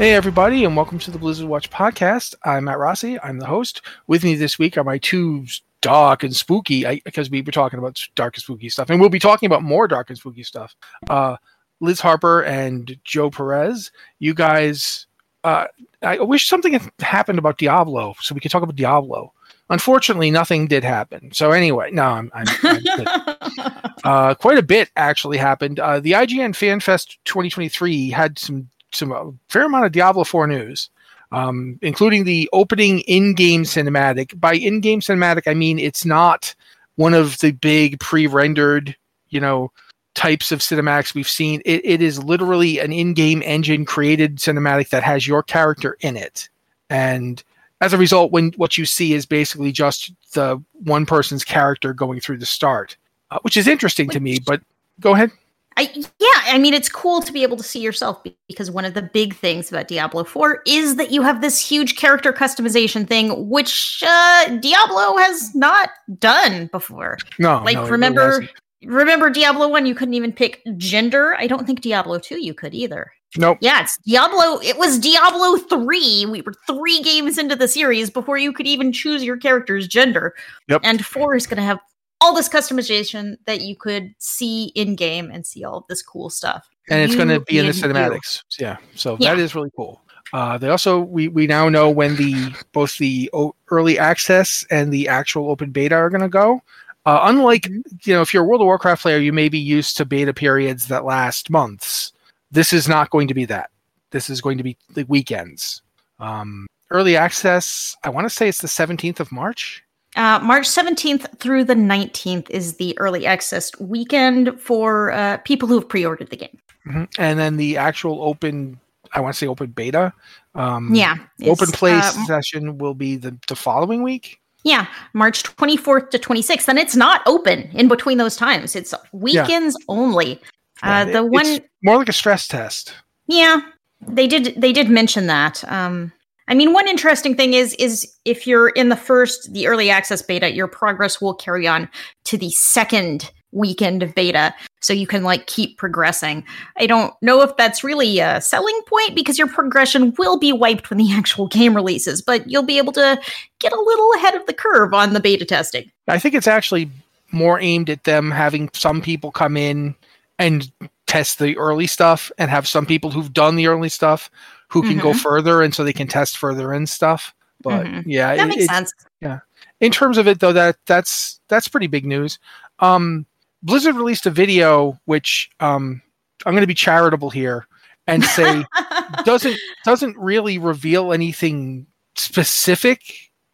Hey, everybody, and welcome to the Blizzard Watch podcast. I'm Matt Rossi. I'm the host. With me this week are my two dark and spooky, because we were talking about dark and spooky stuff, and we'll be talking about more dark and spooky stuff. Uh, Liz Harper and Joe Perez. You guys, uh, I wish something had happened about Diablo so we could talk about Diablo. Unfortunately, nothing did happen. So anyway, no, I'm, I'm, I'm uh, quite a bit actually happened. Uh, the IGN FanFest 2023 had some some a fair amount of Diablo 4 news, um, including the opening in-game cinematic. By in-game cinematic, I mean it's not one of the big pre-rendered, you know, types of cinematics we've seen. It, it is literally an in-game engine created cinematic that has your character in it, and as a result, when what you see is basically just the one person's character going through the start, uh, which is interesting to me. But go ahead. I, yeah, I mean, it's cool to be able to see yourself because one of the big things about Diablo 4 is that you have this huge character customization thing, which uh, Diablo has not done before. No, like no, remember, remember Diablo 1, you couldn't even pick gender. I don't think Diablo 2 you could either. Nope. Yeah, it's Diablo. It was Diablo 3. We were three games into the series before you could even choose your character's gender. Yep. And 4 is going to have all this customization that you could see in game and see all of this cool stuff. and it's going to be in the and you. cinematics. Yeah, so Yeah. that is really cool. Uh, they also we we now know when the both the o- early access and the actual open beta are going to go. Uh, unlike Mm-hmm. you know, if you're a World of Warcraft player, you may be used to beta periods that last months. This is not going to be that. This is going to be the weekends. Um, early access. I want to say it's the 17th of March. Uh, March 17th through the 19th is the early access weekend for uh, people who have pre ordered the game. Mhm. And then the actual open, I want to say open beta. Um, Yeah. Open play uh, session will be the, the following week. Yeah, March 24th to 26th. And it's not open in between those times, it's weekends only. Uh, Yeah, the it- one. more like a stress test. Yeah, they did. They did mention that. Um, I mean, one interesting thing is is if you're in the first, the early access beta, your progress will carry on to the second weekend of beta, so you can like keep progressing. I don't know if that's really a selling point because your progression will be wiped when the actual game releases, but you'll be able to get a little ahead of the curve on the beta testing. I think it's actually more aimed at them having some people come in and test the early stuff and have some people who've done the early stuff who can go Mhm. further and so they can test further and stuff. But Mhm. yeah, That it- makes it's- sense. Yeah. In terms of it though that that's that's pretty big news um blizzard released a video which um i'm going to be charitable here and say doesn't doesn't really reveal anything specific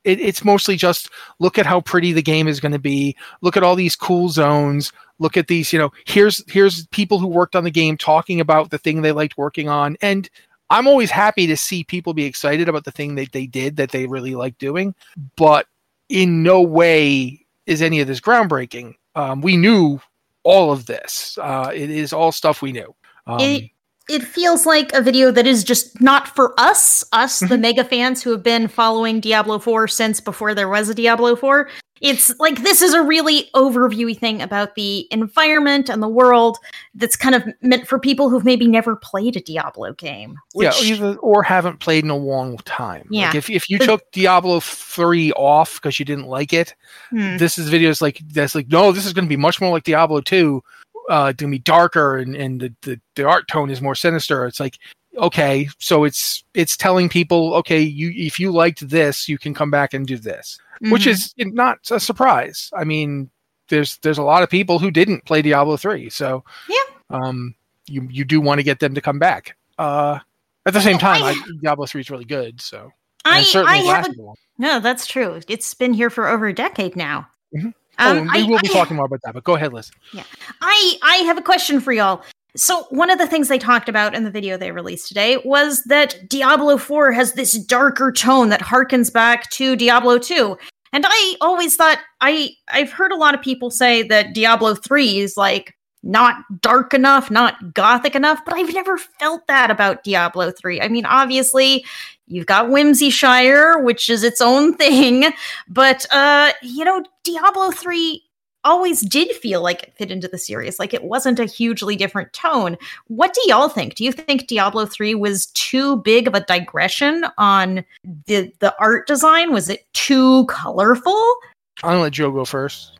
it, it's mostly just look at how pretty the game is going to be look at all these cool zones look at these you know here's here's people who worked on the game talking about the thing they liked working on and I'm always happy to see people be excited about the thing that they did that they really like doing, but in no way is any of this groundbreaking. Um, we knew all of this. Uh, it is all stuff we knew. Um, it it feels like a video that is just not for us, us the mega fans who have been following Diablo 4 since before there was a Diablo 4. It's like this is a really overviewy thing about the environment and the world that's kind of meant for people who've maybe never played a Diablo game. yeah, either or haven't played in a long time. Yeah. Like if if you But- took Diablo three off because you didn't like it, Hmm. this is videos like that's like no, this is going to be much more like Diablo two. Uh, to be darker and and the, the the art tone is more sinister. It's like okay, so it's it's telling people okay, you if you liked this, you can come back and do this, which Mhm. is not a surprise. I mean, there's there's a lot of people who didn't play Diablo three, so Yeah. um, you you do want to get them to come back. Uh, at the same time, I- I, Diablo three is really good, so I, certainly I have a, no, that's true. It's been here for over a decade now. Mhm. Um, oh, we I- will be I- talking more about that, but go ahead, Liz. Yeah, I I have a question for y'all. So one of the things they talked about in the video they released today was that Diablo 4 has this darker tone that harkens back to Diablo 2. And I always thought I I've heard a lot of people say that Diablo 3 is like not dark enough, not gothic enough, but I've never felt that about Diablo 3. I mean, obviously, you've got Whimsyshire, which is its own thing, but uh, you know, Diablo 3 always did feel like it fit into the series. Like it wasn't a hugely different tone. What do y'all think? Do you think Diablo 3 was too big of a digression on the the art design? Was it too colorful? I'm gonna let Joe go first.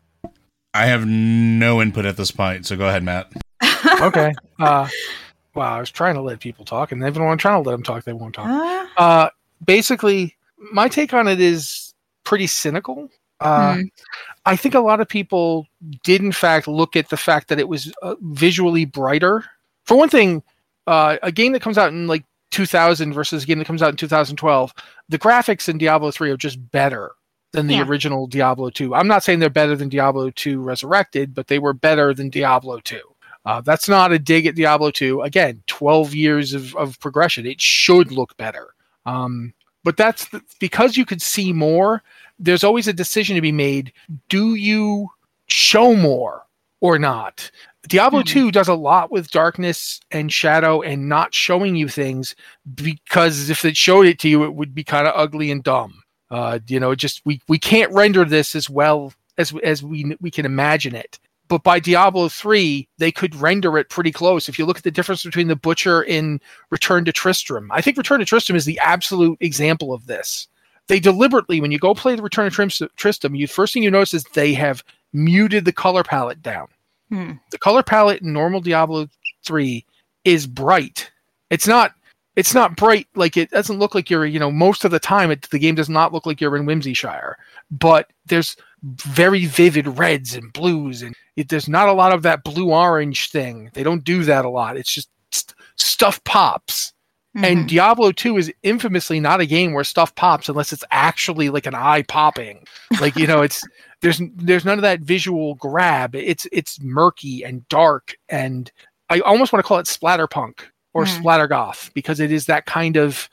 I have no input at this point, so go ahead, Matt. Okay. uh, wow, I was trying to let people talk, and even when I'm trying to let them talk, they won't talk. Uh, Uh, basically, my take on it is pretty cynical. Uh, Hmm. I think a lot of people did, in fact, look at the fact that it was uh, visually brighter. For one thing, uh, a game that comes out in like 2000 versus a game that comes out in 2012, the graphics in Diablo 3 are just better than the Yeah. original Diablo 2. I'm not saying they're better than Diablo 2 Resurrected, but they were better than Diablo 2. Uh, that's not a dig at Diablo 2. Again, 12 years of, of progression. It should look better. Um, but that's the, because you could see more. There's always a decision to be made. Do you show more or not? Diablo Mhm. 2 does a lot with darkness and shadow and not showing you things because if it showed it to you, it would be kind of ugly and dumb. Uh, you know, just we we can't render this as well as as we we can imagine it. But by Diablo 3, they could render it pretty close. If you look at the difference between the Butcher in Return to Tristram, I think Return to Tristram is the absolute example of this. They deliberately, when you go play the Return to Tristram, you first thing you notice is they have muted the color palette down. Hmm. The color palette in normal Diablo 3 is bright. It's not it's not bright like it doesn't look like you're, you know, most of the time it, the game does not look like you're in Whimsyshire, but there's very vivid reds and blues and it, there's not a lot of that blue orange thing. They don't do that a lot. It's just st- stuff pops. And Mhm. Diablo 2 is infamously not a game where stuff pops unless it's actually like an eye popping. Like, you know, it's there's there's none of that visual grab. It's it's murky and dark and I almost want to call it splatterpunk or Hmm. splattergoth because it is that kind of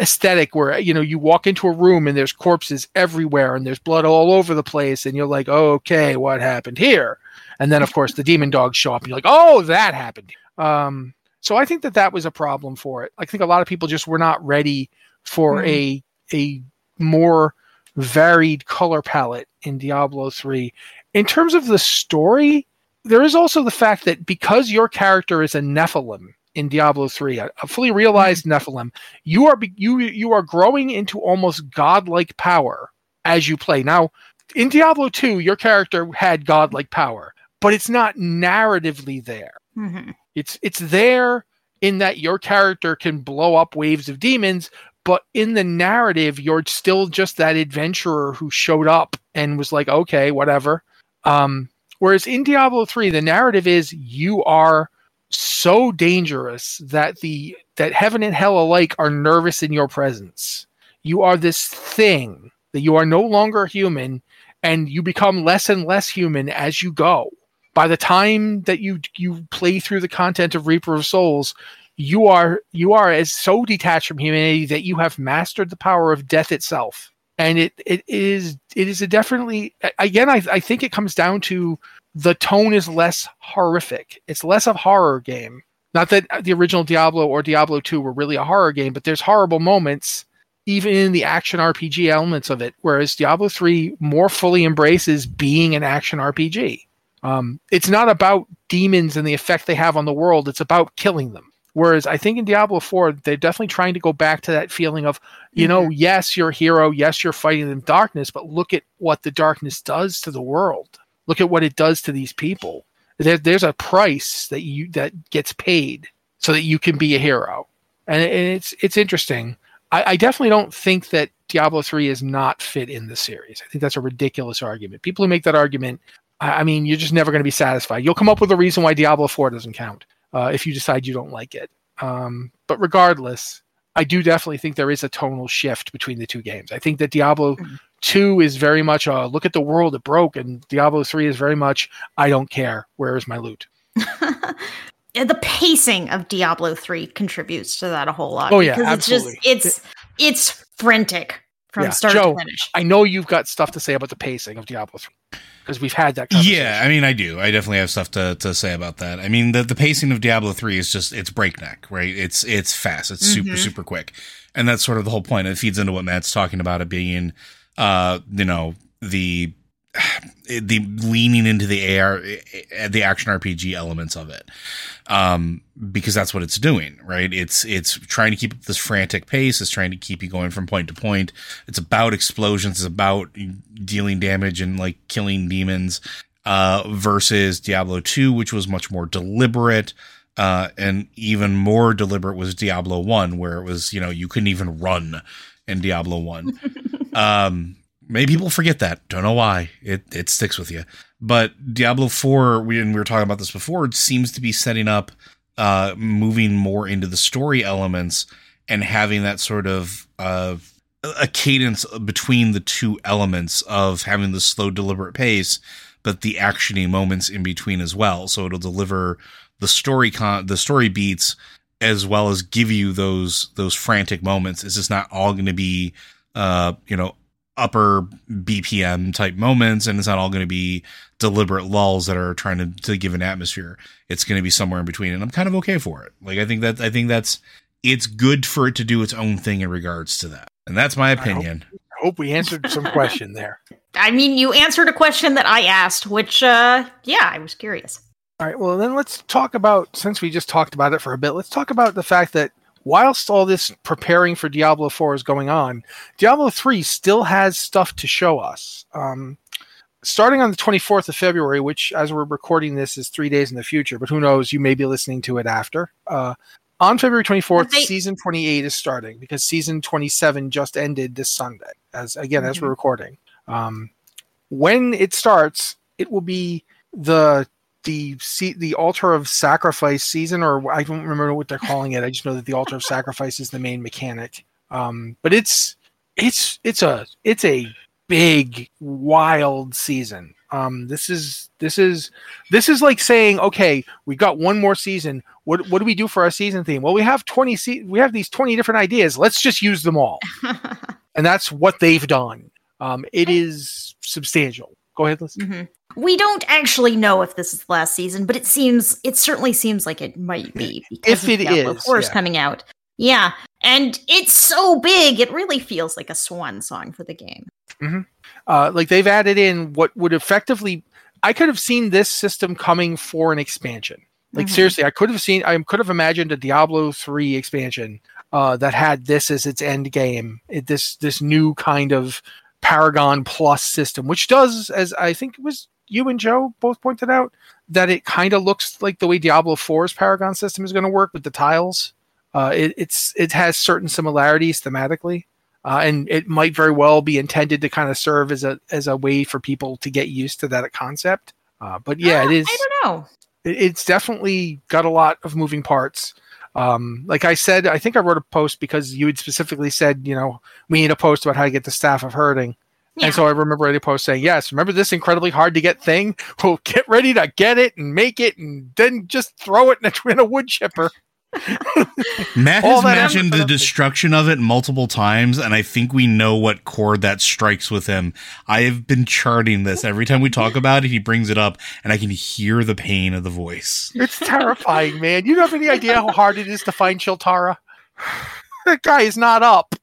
aesthetic where you know you walk into a room and there's corpses everywhere and there's blood all over the place and you're like, "Okay, what happened here?" And then of course the demon dogs show up and you're like, "Oh, that happened." Um so I think that that was a problem for it. I think a lot of people just were not ready for Mhm. a a more varied color palette in Diablo 3. In terms of the story, there is also the fact that because your character is a Nephilim in Diablo 3, a, a fully realized Nephilim, you are be- you you are growing into almost godlike power as you play. Now, in Diablo 2, your character had godlike power, but it's not narratively there. Mhm. It's it's there in that your character can blow up waves of demons, but in the narrative, you're still just that adventurer who showed up and was like, okay, whatever. Um, whereas in Diablo 3, the narrative is you are so dangerous that the that heaven and hell alike are nervous in your presence. You are this thing that you are no longer human, and you become less and less human as you go by the time that you you play through the content of Reaper of Souls, you are you are as so detached from humanity that you have mastered the power of death itself and it it is it is a definitely again I, I think it comes down to the tone is less horrific. It's less of a horror game. Not that the original diablo or diablo 2 were really a horror game but there's horrible moments even in the action rpg elements of it whereas diablo 3 more fully embraces being an action rpg um, it's not about demons and the effect they have on the world. It's about killing them. Whereas I think in Diablo 4, they're definitely trying to go back to that feeling of, you know, Mm-hmm. yes, you're a hero, yes, you're fighting in darkness, but look at what the darkness does to the world. Look at what it does to these people. There, there's a price that you that gets paid so that you can be a hero, and, and it's it's interesting. I, I definitely don't think that Diablo 3 is not fit in the series. I think that's a ridiculous argument. People who make that argument, I, I mean, you're just never going to be satisfied. You'll come up with a reason why Diablo 4 doesn't count uh, if you decide you don't like it. Um, but regardless, I do definitely think there is a tonal shift between the two games. I think that Diablo 2 is very much a look at the world it broke, and Diablo 3 is very much I don't care. Where is my loot? The pacing of Diablo 3 contributes to that a whole lot. Oh, yeah, because absolutely. It's just it's it's frantic from Yeah, start Joe, to finish. I know you've got stuff to say about the pacing of Diablo 3 because we've had that conversation. Yeah, I mean, I do. I definitely have stuff to, to say about that. I mean, the, the pacing of Diablo three is just it's breakneck, right? It's it's fast. It's super Mhm. super quick, and that's sort of the whole point. It feeds into what Matt's talking about it being, uh, you know, the the leaning into the AR the action RPG elements of it. Um because that's what it's doing, right? It's it's trying to keep up this frantic pace, it's trying to keep you going from point to point. It's about explosions, it's about dealing damage and like killing demons uh versus Diablo 2 which was much more deliberate. Uh, and even more deliberate was Diablo 1 where it was, you know, you couldn't even run in Diablo 1. um Maybe people forget that. Don't know why. It it sticks with you. But Diablo 4, we and we were talking about this before, it seems to be setting up uh moving more into the story elements and having that sort of uh a cadence between the two elements of having the slow deliberate pace but the actiony moments in between as well. So it'll deliver the story con the story beats as well as give you those those frantic moments. It's just not all going to be uh you know upper BPM type moments, and it's not all going to be deliberate lulls that are trying to, to give an atmosphere. It's going to be somewhere in between, and I'm kind of okay for it. Like I think that I think that's it's good for it to do its own thing in regards to that, and that's my opinion. I hope we answered some question there. I mean, you answered a question that I asked, which, uh, yeah, I was curious. All right, well, then let's talk about, since we just talked about it for a bit, let's talk about the fact that whilst all this preparing for Diablo 4 is going on, Diablo 3 still has stuff to show us. Um, starting on the 24th of February, which as we're recording this is three days in the future, but who knows, you may be listening to it after. Uh, on February 24th, They- season 28 is starting because season 27 just ended this Sunday, as again, as we're recording. Um, when it starts, it will be the the the altar of sacrifice season, or I don't remember what they're calling it. I just know that the altar of sacrifice is the main mechanic. Um, but it's it's it's a it's a big wild season. Um, this is this is this is like saying, okay, we got one more season. What what do we do for our season theme? Well, we have twenty se- we have these twenty different ideas. Let's just use them all, and that's what they've done. Um, it is substantial. Go ahead, listen. Mhm. We don't actually know if this is the last season, but it seems it certainly seems like it might be because If it is, of Diablo is, 4 is yeah. coming out. Yeah, and it's so big, it really feels like a swan song for the game. uh, like they've added in what would effectively i could have seen this system coming for an expansion like Mhm. seriously i could have seen i could have imagined a diablo 3 expansion uh, that had this as its end game it, this this new kind of paragon plus system which does as i think it was you and joe both pointed out that it kind of looks like the way diablo 4's paragon system is going to work with the tiles uh, it, it's it has certain similarities thematically uh, and it might very well be intended to kind of serve as a as a way for people to get used to that concept. Uh, but yeah, Ah, it is. I don't know. it- It's definitely got a lot of moving parts. Um, like I said, I think I wrote a post because you had specifically said, you know, we need a post about how to get the staff of herding. Yeah. And so I remember Eddie post saying, yes, remember this incredibly hard to get thing? Well, get ready to get it and make it and then just throw it in a, in a wood chipper. Matt has mentioned the destruction of it multiple times, and I think we know what chord that strikes with him. I have been charting this. Every time we talk about it, he brings it up, and I can hear the pain of the voice. It's terrifying, man. You don't have any idea how hard it is to find Chiltara. that guy is not up.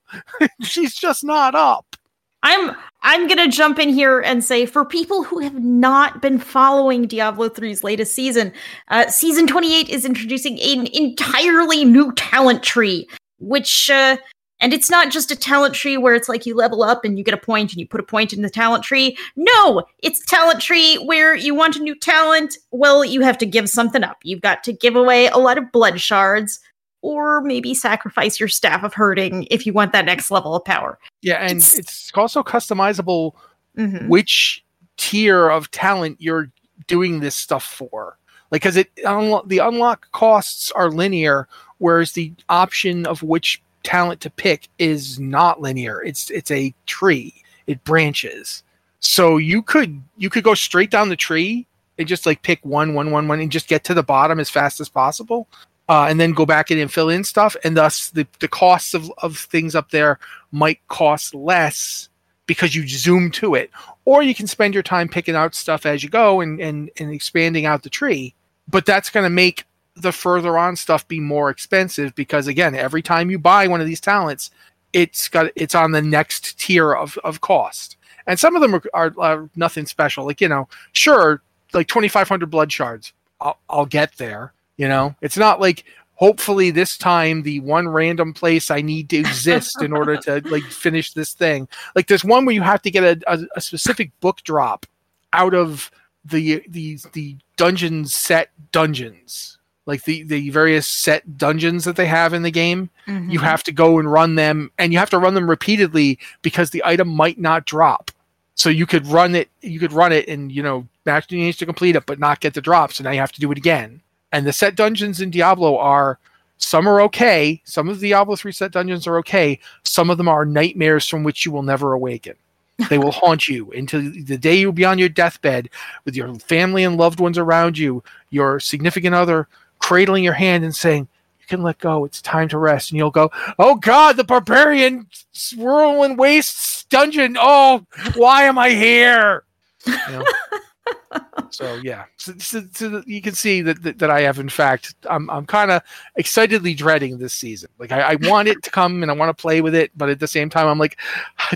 She's just not up. I'm I'm gonna jump in here and say for people who have not been following Diablo 3's latest season, uh, season 28 is introducing an entirely new talent tree, which uh, and it's not just a talent tree where it's like you level up and you get a point and you put a point in the talent tree. No, it's talent tree where you want a new talent. Well, you have to give something up. You've got to give away a lot of blood shards, or maybe sacrifice your staff of herding if you want that next level of power. Yeah, and It's- it's, also customizable Mhm. which tier of talent you're doing this stuff for. Like, because it unlo- the unlock costs are linear, whereas the option of which talent to pick is not linear. It's it's a tree. It branches. So you could you could go straight down the tree and just like pick one one one one and just get to the bottom as fast as possible. Uh, and then go back in and fill in stuff, and thus the, the costs of, of things up there might cost less because you zoom to it. Or you can spend your time picking out stuff as you go and and, and expanding out the tree. But that's going to make the further on stuff be more expensive because again every time you buy one of these talents it's got it's on the next tier of, of cost. And some of them are, are, are nothing special. Like you know sure like 2500 blood shards I'll, I'll get there you know? It's not like hopefully this time the one random place i need to exist in order to like finish this thing. Like there's one where you have to get a, a, a specific book drop out of the the the dungeon set dungeons. Like the the various set dungeons that they have in the game Mm-hmm. you have to go and run them and you have to run them repeatedly because the item might not drop. So you could run it you could run it and you know match needs to complete it but not get the drop so now you have to do it again and the set dungeons in diablo are some are okay some of the diablo 3 set dungeons are okay some of them are nightmares from which you will never awaken. They will haunt you until the day you'll be on your deathbed with your family and loved ones around you your significant other cradling your hand and saying you can let go. It's time to rest. And you'll go oh god the barbarian swirling wastes dungeon. Oh why am i here? You know? so yeah. So, so, so you can see that, that that i have in fact i'm, I'm kind of excitedly dreading this season. Like I, I want it to come and i want to play with it but at the same time i'm like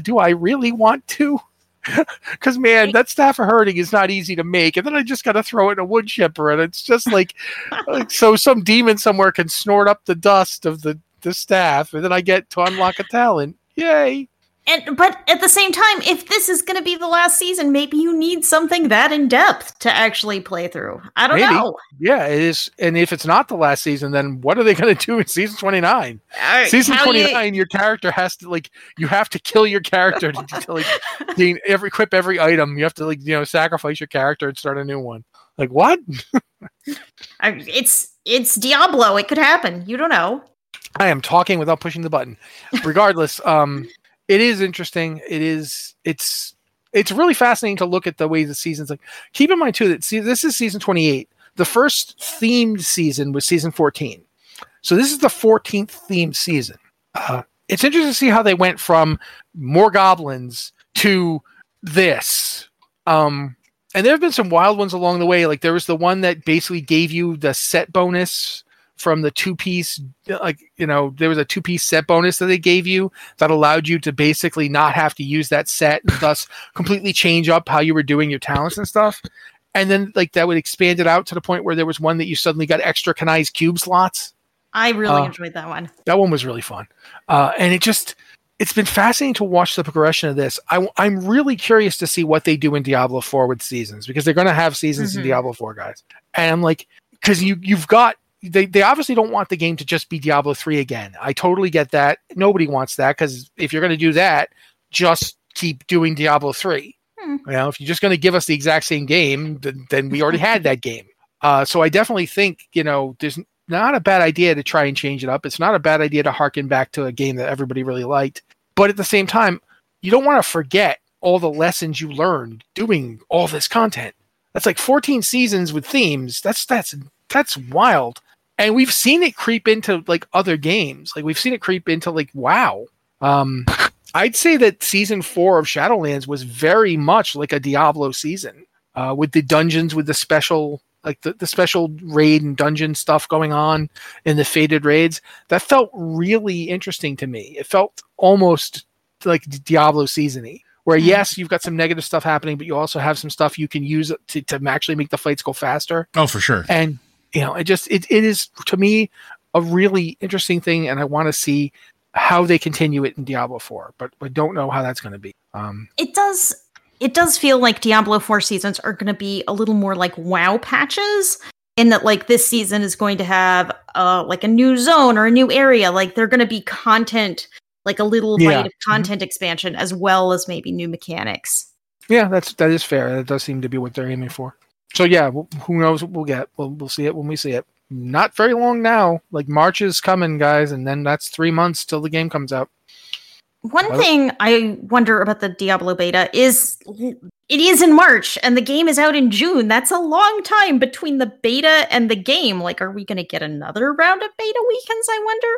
do i really want to? Because man that staff of herding is not easy to make and then i just got to throw it in a wood chipper and it's just like like, so some demon somewhere can snort up the dust of the the staff and then i get to unlock a talent. Yay And but at the same time, if this is going to be the last season, maybe you need something that in depth to actually play through. I don't Maybe. know. yeah it is and if it's not the last season then what are they going to do in season 29 Uh, season how you- 29 your character has to like you have to kill your character to, to like gain every equip every item you have to like you know sacrifice your character and start a new one like what I- it's it's Diablo. It could happen. You don't know. i am talking without pushing the button regardless um it is interesting. It is it's it's really fascinating to look at the way the seasons like keep in mind too that see this is season 28 the first themed season was season 14 so this is the 14th themed season. Uh, it's interesting to see how they went from more goblins to this. Um and there have been some wild ones along the way. Like there was the one that basically gave you the set bonus from the two piece like you know there was a two piece set bonus that they gave you that allowed you to basically not have to use that set and thus completely change up how you were doing your talents and stuff. And then like that would expand it out to the point where there was one that you suddenly got extra Kanai's cube slots. I really Uh, enjoyed that one. that one was really fun. Uh, and it just it's been fascinating to watch the progression of this. I, i'm really curious to see what they do in diablo 4 with seasons because they're going to have seasons Mhm. in diablo 4 guys. And i'm like because you you've got they, they obviously don't want the game to just be diablo 3 again i totally get that nobody wants that because if you're going to do that just keep doing diablo 3 Hmm. you know if you're just going to give us the exact same game then, then we already had that game uh, so i definitely think you know there's not a bad idea to try and change it up. It's not a bad idea to harken back to a game that everybody really liked. But at the same time, you don't want to forget all the lessons you learned doing all this content. That's like 14 seasons with themes. That's that's that's wild. And we've seen it creep into like other games. Like we've seen it creep into like WoW. Um, I'd say that season four of Shadowlands was very much like a Diablo season, uh, with the dungeons, with the special like the, the special raid and dungeon stuff going on in the fated raids. That felt really interesting to me. It felt almost like Diablo seasony. Where Mm-hmm. yes, you've got some negative stuff happening, but you also have some stuff you can use to, to actually make the fights go faster Oh, for sure. and you know it just it, it is to me a really interesting thing and i want to see how they continue it in diablo 4 but i don't know how that's going to be um It does it does feel like Diablo 4 seasons are going to be a little more like WoW patches in that like this season is going to have uh like a new zone or a new area like they're going to be content like a little Yeah. bite of content expansion as well as maybe new mechanics. yeah that's that is fair that does seem to be what they're aiming for so yeah wh- who knows what we'll get we'll, we'll see it when we see it not very long now like march is coming guys and then that's three months till the game comes out One Well- thing I wonder about the Diablo beta is it is in March and the game is out in June. That's a long time between the beta and the game. Like, are we going to get another round of beta weekends? I wonder.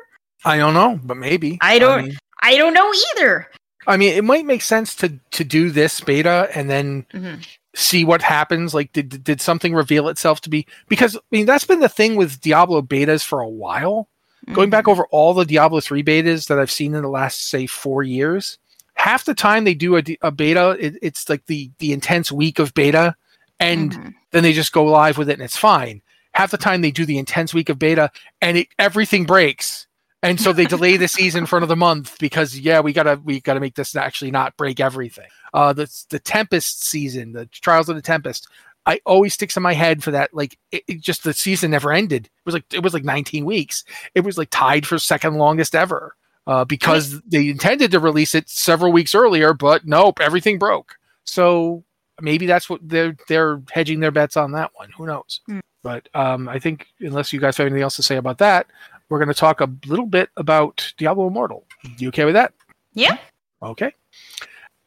i don't know but maybe I don't- mean, I don't know either. I mean it might make sense to to do this beta and then mm-hmm. See what happens like did did something reveal itself to be because i mean that's been the thing with diablo betas for a while. Going back over all the diablo 3 betas that i've seen in the last say four years half the time they do a, a beta it, it's like the the intense week of beta and Mhm. then they just go live with it and it's fine. Half the time they do the intense week of beta and it, everything breaks. And so they delay the season for another month because yeah we gotta we gotta make this actually not break everything uh the the tempest season the trials of the tempest i always sticks in my head for that like it, it just the season never ended it was like it was like 19 weeks it was like tied for second longest ever uh because they intended to release it several weeks earlier but nope everything broke so maybe that's what they're they're hedging their bets on that one who knows Hmm. but um i think unless you guys have anything else to say about that we're going to talk a little bit about Diablo Immortal. You okay with that? Yeah. Okay.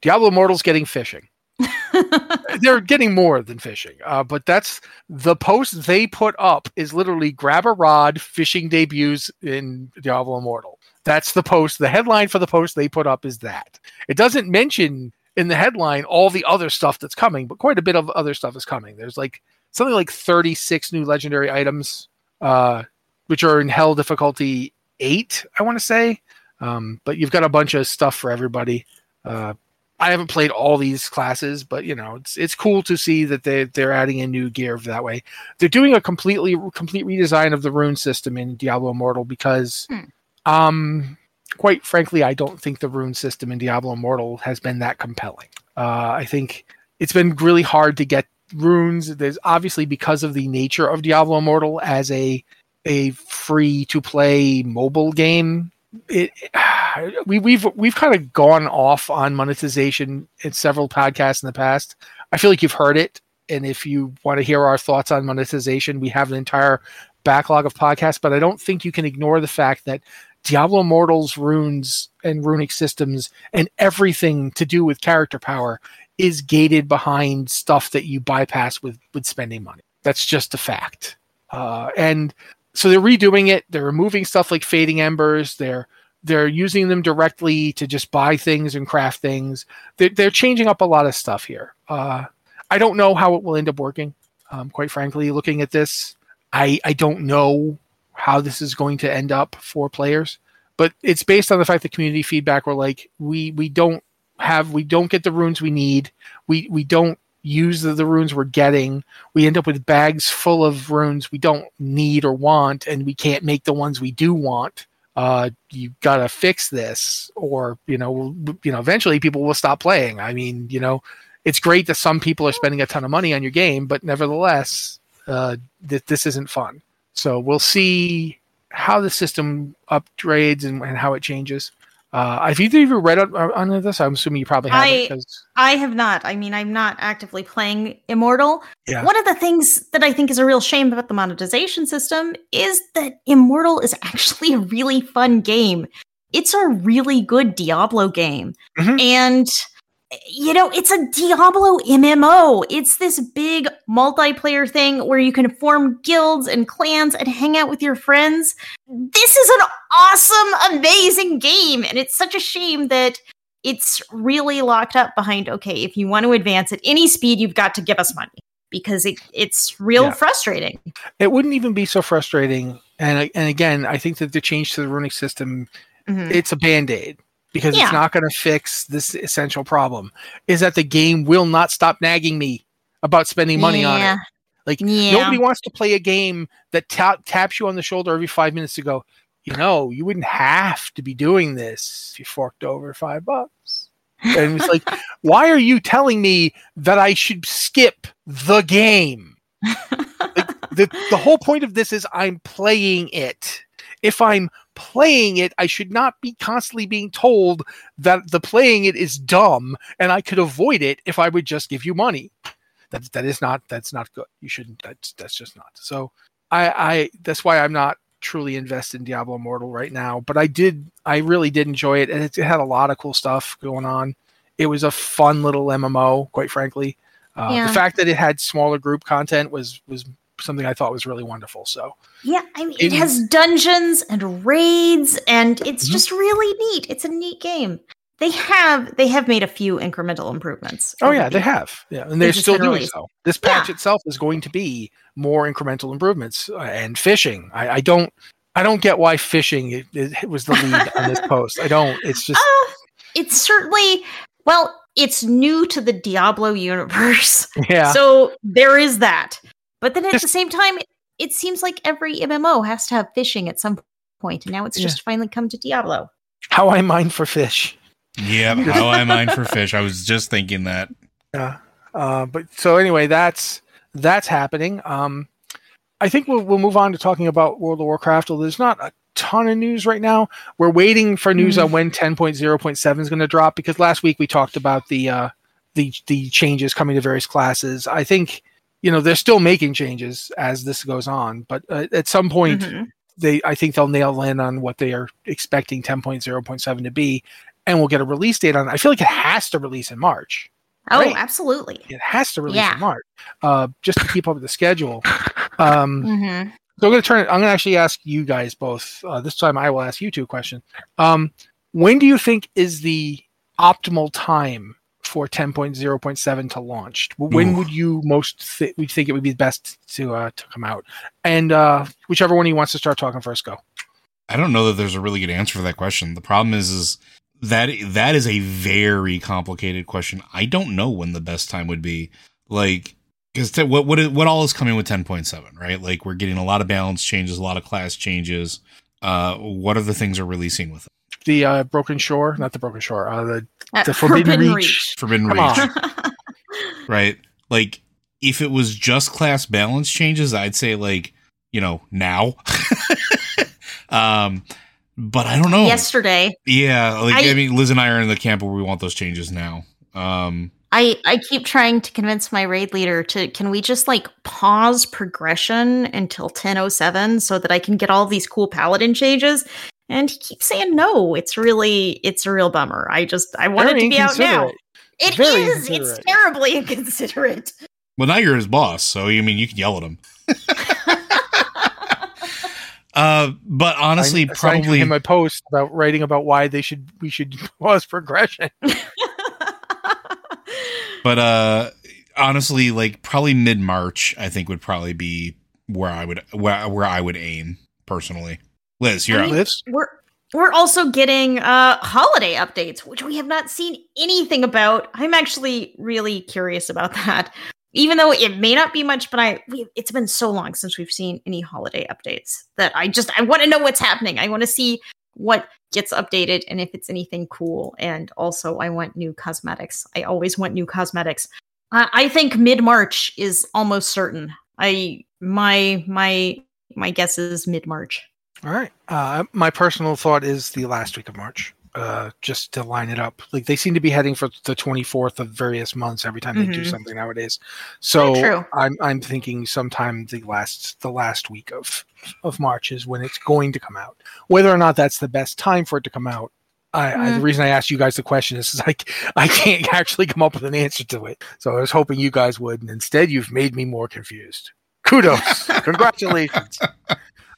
Diablo Immortal's getting fishing. They're getting more than fishing, uh, but that's the post they put up is literally grab a rod, fishing debuts in Diablo Immortal. That's the post. The headline for the post they put up is that. It doesn't mention in the headline all the other stuff that's coming, but quite a bit of other stuff is coming. There's like something like 36 new legendary items, uh, which are in hell difficulty eight, I want to say. Um, but you've got a bunch of stuff for everybody. Uh, I haven't played all these classes, but you know it's it's cool to see that they they're adding in new gear that way. They're doing a completely complete redesign of the rune system in Diablo Immortal because, Hmm. um, quite frankly, I don't think the rune system in Diablo Immortal has been that compelling. Uh, I think it's been really hard to get runes. There's obviously because of the nature of Diablo Immortal as a a free to play mobile game. It we we've we've kind of gone off on monetization in several podcasts in the past. I feel like you've heard it, and if you want to hear our thoughts on monetization, we have an entire backlog of podcasts. But I don't think you can ignore the fact that Diablo Immortal's runes and runic systems and everything to do with character power is gated behind stuff that you bypass with with spending money. That's just a fact. Uh, and so they're redoing it. They're removing stuff like fading embers. They're they're using them directly to just buy things and craft things. They're, they're changing up a lot of stuff here. Uh, I don't know how it will end up working. Um, quite frankly, looking at this, I I don't know how this is going to end up for players. But it's based on the fact that community feedback were like, we we don't have we don't get the runes we need. We we don't use the, the runes we're getting. We end up with bags full of runes we don't need or want, and we can't make the ones we do want. Uh, you gotta fix this, or you know, you know, eventually people will stop playing. I mean, you know, it's great that some people are spending a ton of money on your game, but nevertheless, uh, th- this isn't fun. So we'll see how the system upgrades and, and how it changes. Uh, have either of you read on, on this? I'm assuming you probably have. I- 'cause- I have not. I mean, I'm not actively playing Immortal. Yeah. One of the things that I think is a real shame about the monetization system is that Immortal is actually a really fun game. It's a really good Diablo game. Mhm. And you know, it's a Diablo MMO. It's this big multiplayer thing where you can form guilds and clans and hang out with your friends. This is an awesome, amazing game. And it's such a shame that it's really locked up behind okay, if you want to advance at any speed, you've got to give us money because it, it's real Yeah. frustrating. It wouldn't even be so frustrating. And and again, I think that the change to the runic system Mhm. it's a band-aid because Yeah. it's not going to fix this essential problem is that the game will not stop nagging me about spending money on it. Like Yeah. nobody wants to play a game that ta- taps you on the shoulder every five minutes to go you know you wouldn't have to be doing this if you forked over five bucks. And it's like why are you telling me that i should skip the game? Like, the, the whole point of this is i'm playing it. If i'm playing it i should not be constantly being told that the playing it is dumb and i could avoid it if i would just give you money. That that is not that's not good. You shouldn't that's that's just not. So i i that's why i'm not truly invested in diablo immortal right now but i did i really did enjoy it and it, it had a lot of cool stuff going on. It was a fun little mmo quite frankly. Uh, Yeah. the fact that it had smaller group content was was something i thought was really wonderful so Yeah, I mean, it In- has dungeons and raids, and it's Mhm. just really neat. It's a neat game. They have they have made a few incremental improvements. Oh yeah, already. they have. Yeah, and they're still doing released. so. This patch Yeah. itself is going to be more incremental improvements uh, and fishing. I, I don't, I don't get why fishing it, it was the lead on this post. I don't. It's just Uh, it's certainly well, it's new to the Diablo universe, yeah. so there is that. But then at Just- the same time, it, it seems like every MMO has to have fishing at some point, and now it's Yeah. just finally come to Diablo. how I mine for fish. Yeah, how I mine for fish. I was just thinking that. Yeah. Uh, but so anyway, that's that's happening. Um, I think we'll we'll move on to talking about World of Warcraft. Although there's not a ton of news right now. We're waiting for news Mhm. on when 10.0.7 is going to drop because last week we talked about the uh, the the changes coming to various classes. I think you know they're still making changes as this goes on, but uh, at some point Mhm. they I think they'll nail in on what they are expecting 10.0.7 to be, and we'll get a release date on. it. I feel like it has to release in March. Oh, Right. absolutely. It has to release Yeah. in March, uh, just to keep up with the schedule. Um, hmm so I'm going to turn it. I'm going to actually ask you guys both. Uh, this time, I will ask you two a question. Um, when do you think is the optimal time for 10.0.7 to launch? When would you most th- would you think it would be best to uh, to come out? And uh, whichever one he wants to start talking first, go. I don't know that there's a really good answer for that question. The problem is, is that that is a very complicated question. I don't know when the best time would be. Like, because what what what all is coming with 10.7, right? Like, we're getting a lot of balance changes, a lot of class changes. Uh, what are the things are releasing with it? The uh, Broken Shore, not the Broken Shore, uh, the The Forbidden Reach. Forbidden Come Reach, right? Like, if it was just class balance changes, I'd say like, you know, now. um, but I don't know. Yesterday, Yeah, like I, I- mean, Liz and I are in the camp where we want those changes now. Um, I I keep trying to convince my raid leader to can we just like pause progression until 1007 so that I can get all these cool paladin changes? And he keeps saying no. It's really it's a real bummer. I just I want Very it to be out now. inconsiderate. It Very is. It's terribly inconsiderate. well, now you're his boss, so I mean, you can yell at him. uh, but honestly, I assigned probably him a post about writing about why they should we should pause progression. but uh, honestly, like probably mid March, I think would probably be where I would where where I would aim personally. Liz, you're I up. mean, Liz? we're we're also getting uh holiday updates, which we have not seen anything about. I'm actually really curious about that. Even though it may not be much, but I we, it's been so long since we've seen any holiday updates that I just I want to know what's happening. I want to see what gets updated and if it's anything cool. And also, I want new cosmetics. I always want new cosmetics. I, I think mid March is almost certain. I my my my guess is mid March. All right. Uh, my personal thought is the last week of March, uh, just to line it up. Like they seem to be heading for the 24th of various months every time they do Mhm. something nowadays. So I'm I'm thinking sometime the last the last week of of March is when it's going to come out. Whether or not that's the best time for it to come out, I, I, the reason I asked you guys the question is like I can't actually come up with an answer to it. So I was hoping you guys would, and instead you've made me more confused. Kudos, congratulations.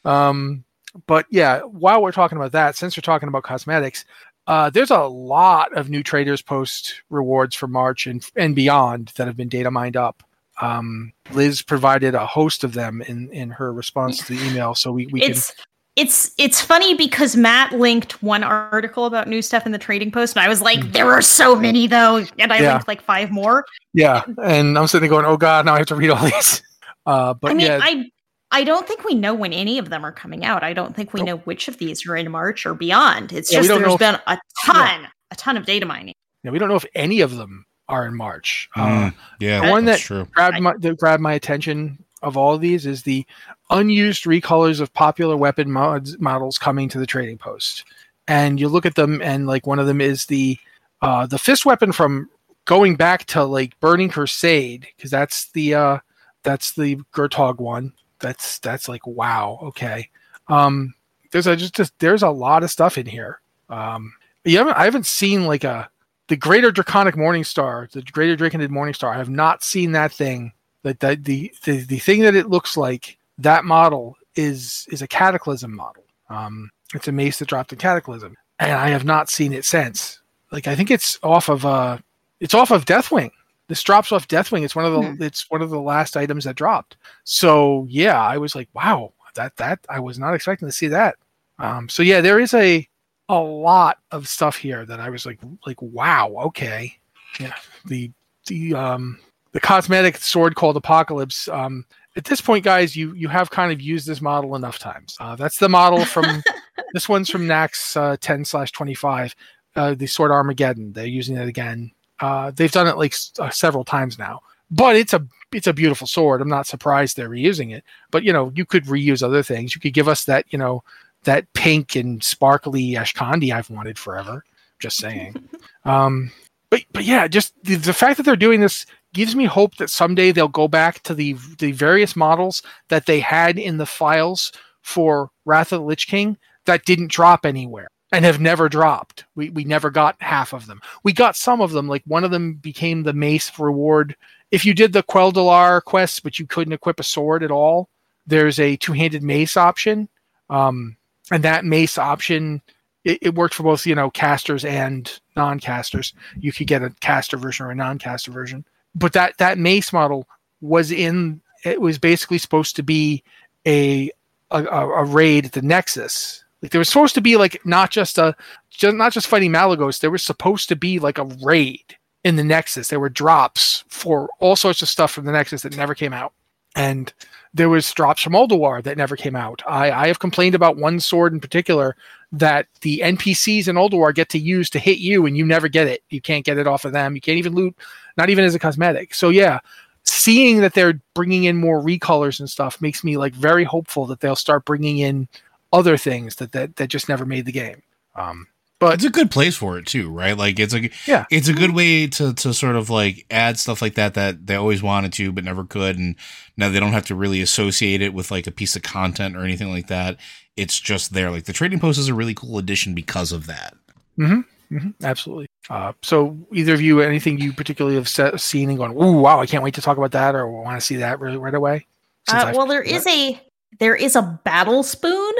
Um, but yeah, while we're talking about that, since we're talking about cosmetics, uh, there's a lot of new trading post rewards for March and and beyond that have been data mined up. Um, Liz provided a host of them in in her response to the email, so we, we it's, can. It's it's funny because Matt linked one article about new stuff in the trading post, and I was like, "There are so many though," and I yeah. linked like five more. Yeah, and I'm sitting there going, "Oh God, now I have to read all these." Uh, but I mean, yeah. I I don't think we know when any of them are coming out. I don't think we know which of these are in March or beyond. It's yeah, just there's been if, a ton, yeah. a ton of data mining. Yeah, we don't know if any of them are in March. Mm, uh, yeah, the one that true. grabbed my that grabbed my attention of all of these is the unused recolors of popular weapon mods, models coming to the trading post. And you look at them, and like one of them is the uh, the fist weapon from going back to like Burning Crusade because that's the uh, that's the Gertog one that's that's like wow okay. Um there's a just, just there's a lot of stuff in here. Um you haven't i haven't seen like a the greater draconic morning star the greater draconid morning star i have not seen that thing. That, that the, the the thing that it looks like that model is is a cataclysm model. Um it's a mace that dropped in cataclysm and i have not seen it since. Like i think it's off of uh it's off of deathwing this drops off Deathwing. It's one of the hmm. it's one of the last items that dropped. So yeah, I was like, wow, that that I was not expecting to see that. Um, so yeah, there is a a lot of stuff here that I was like like wow, okay, yeah. The the um the cosmetic sword called Apocalypse. Um, at this point, guys, you you have kind of used this model enough times. Uh, that's the model from this one's from Naxx uh, 10 slash 25. Uh, the sword Armageddon. They're using it again uh, they've done it like uh, several times now, but it's a it's a beautiful sword. I'm not surprised they're reusing it. But you know, you could reuse other things. You could give us that you know that pink and sparkly Ashkandi I've wanted forever. Just saying. um, but but yeah, just the, the fact that they're doing this gives me hope that someday they'll go back to the the various models that they had in the files for Wrath of the Lich King that didn't drop anywhere and have never dropped. We we never got half of them. We got some of them. Like one of them became the mace reward. If you did the Quel'Delar quest, but you couldn't equip a sword at all, there's a two-handed mace option, um, and that mace option it, it worked for both you know casters and non-casters. You could get a caster version or a non-caster version, but that that mace model was in. It was basically supposed to be a a, a raid at the Nexus like there was supposed to be like not just a just, not just fighting Malygos. There was supposed to be like a raid in the Nexus. There were drops for all sorts of stuff from the Nexus that never came out, and there was drops from Ulduar that never came out. I, I have complained about one sword in particular that the NPCs in Ulduar get to use to hit you, and you never get it. You can't get it off of them. You can't even loot, not even as a cosmetic. So yeah, seeing that they're bringing in more recolors and stuff makes me like very hopeful that they'll start bringing in other things that that, that just never made the game. Um, but it's a good place for it too, right? Like it's a yeah, it's a good way to to sort of like add stuff like that that they always wanted to but never could, and now they don't have to really associate it with like a piece of content or anything like that. It's just there. Like the trading post is a really cool addition because of that. Mm-hmm. Mm-hmm. Absolutely. Uh, so, either of you, anything you particularly have set, seen and gone, "Ooh, wow! I can't wait to talk about that," or want to see that right, right away? Uh, well, there is a there is a battle spoon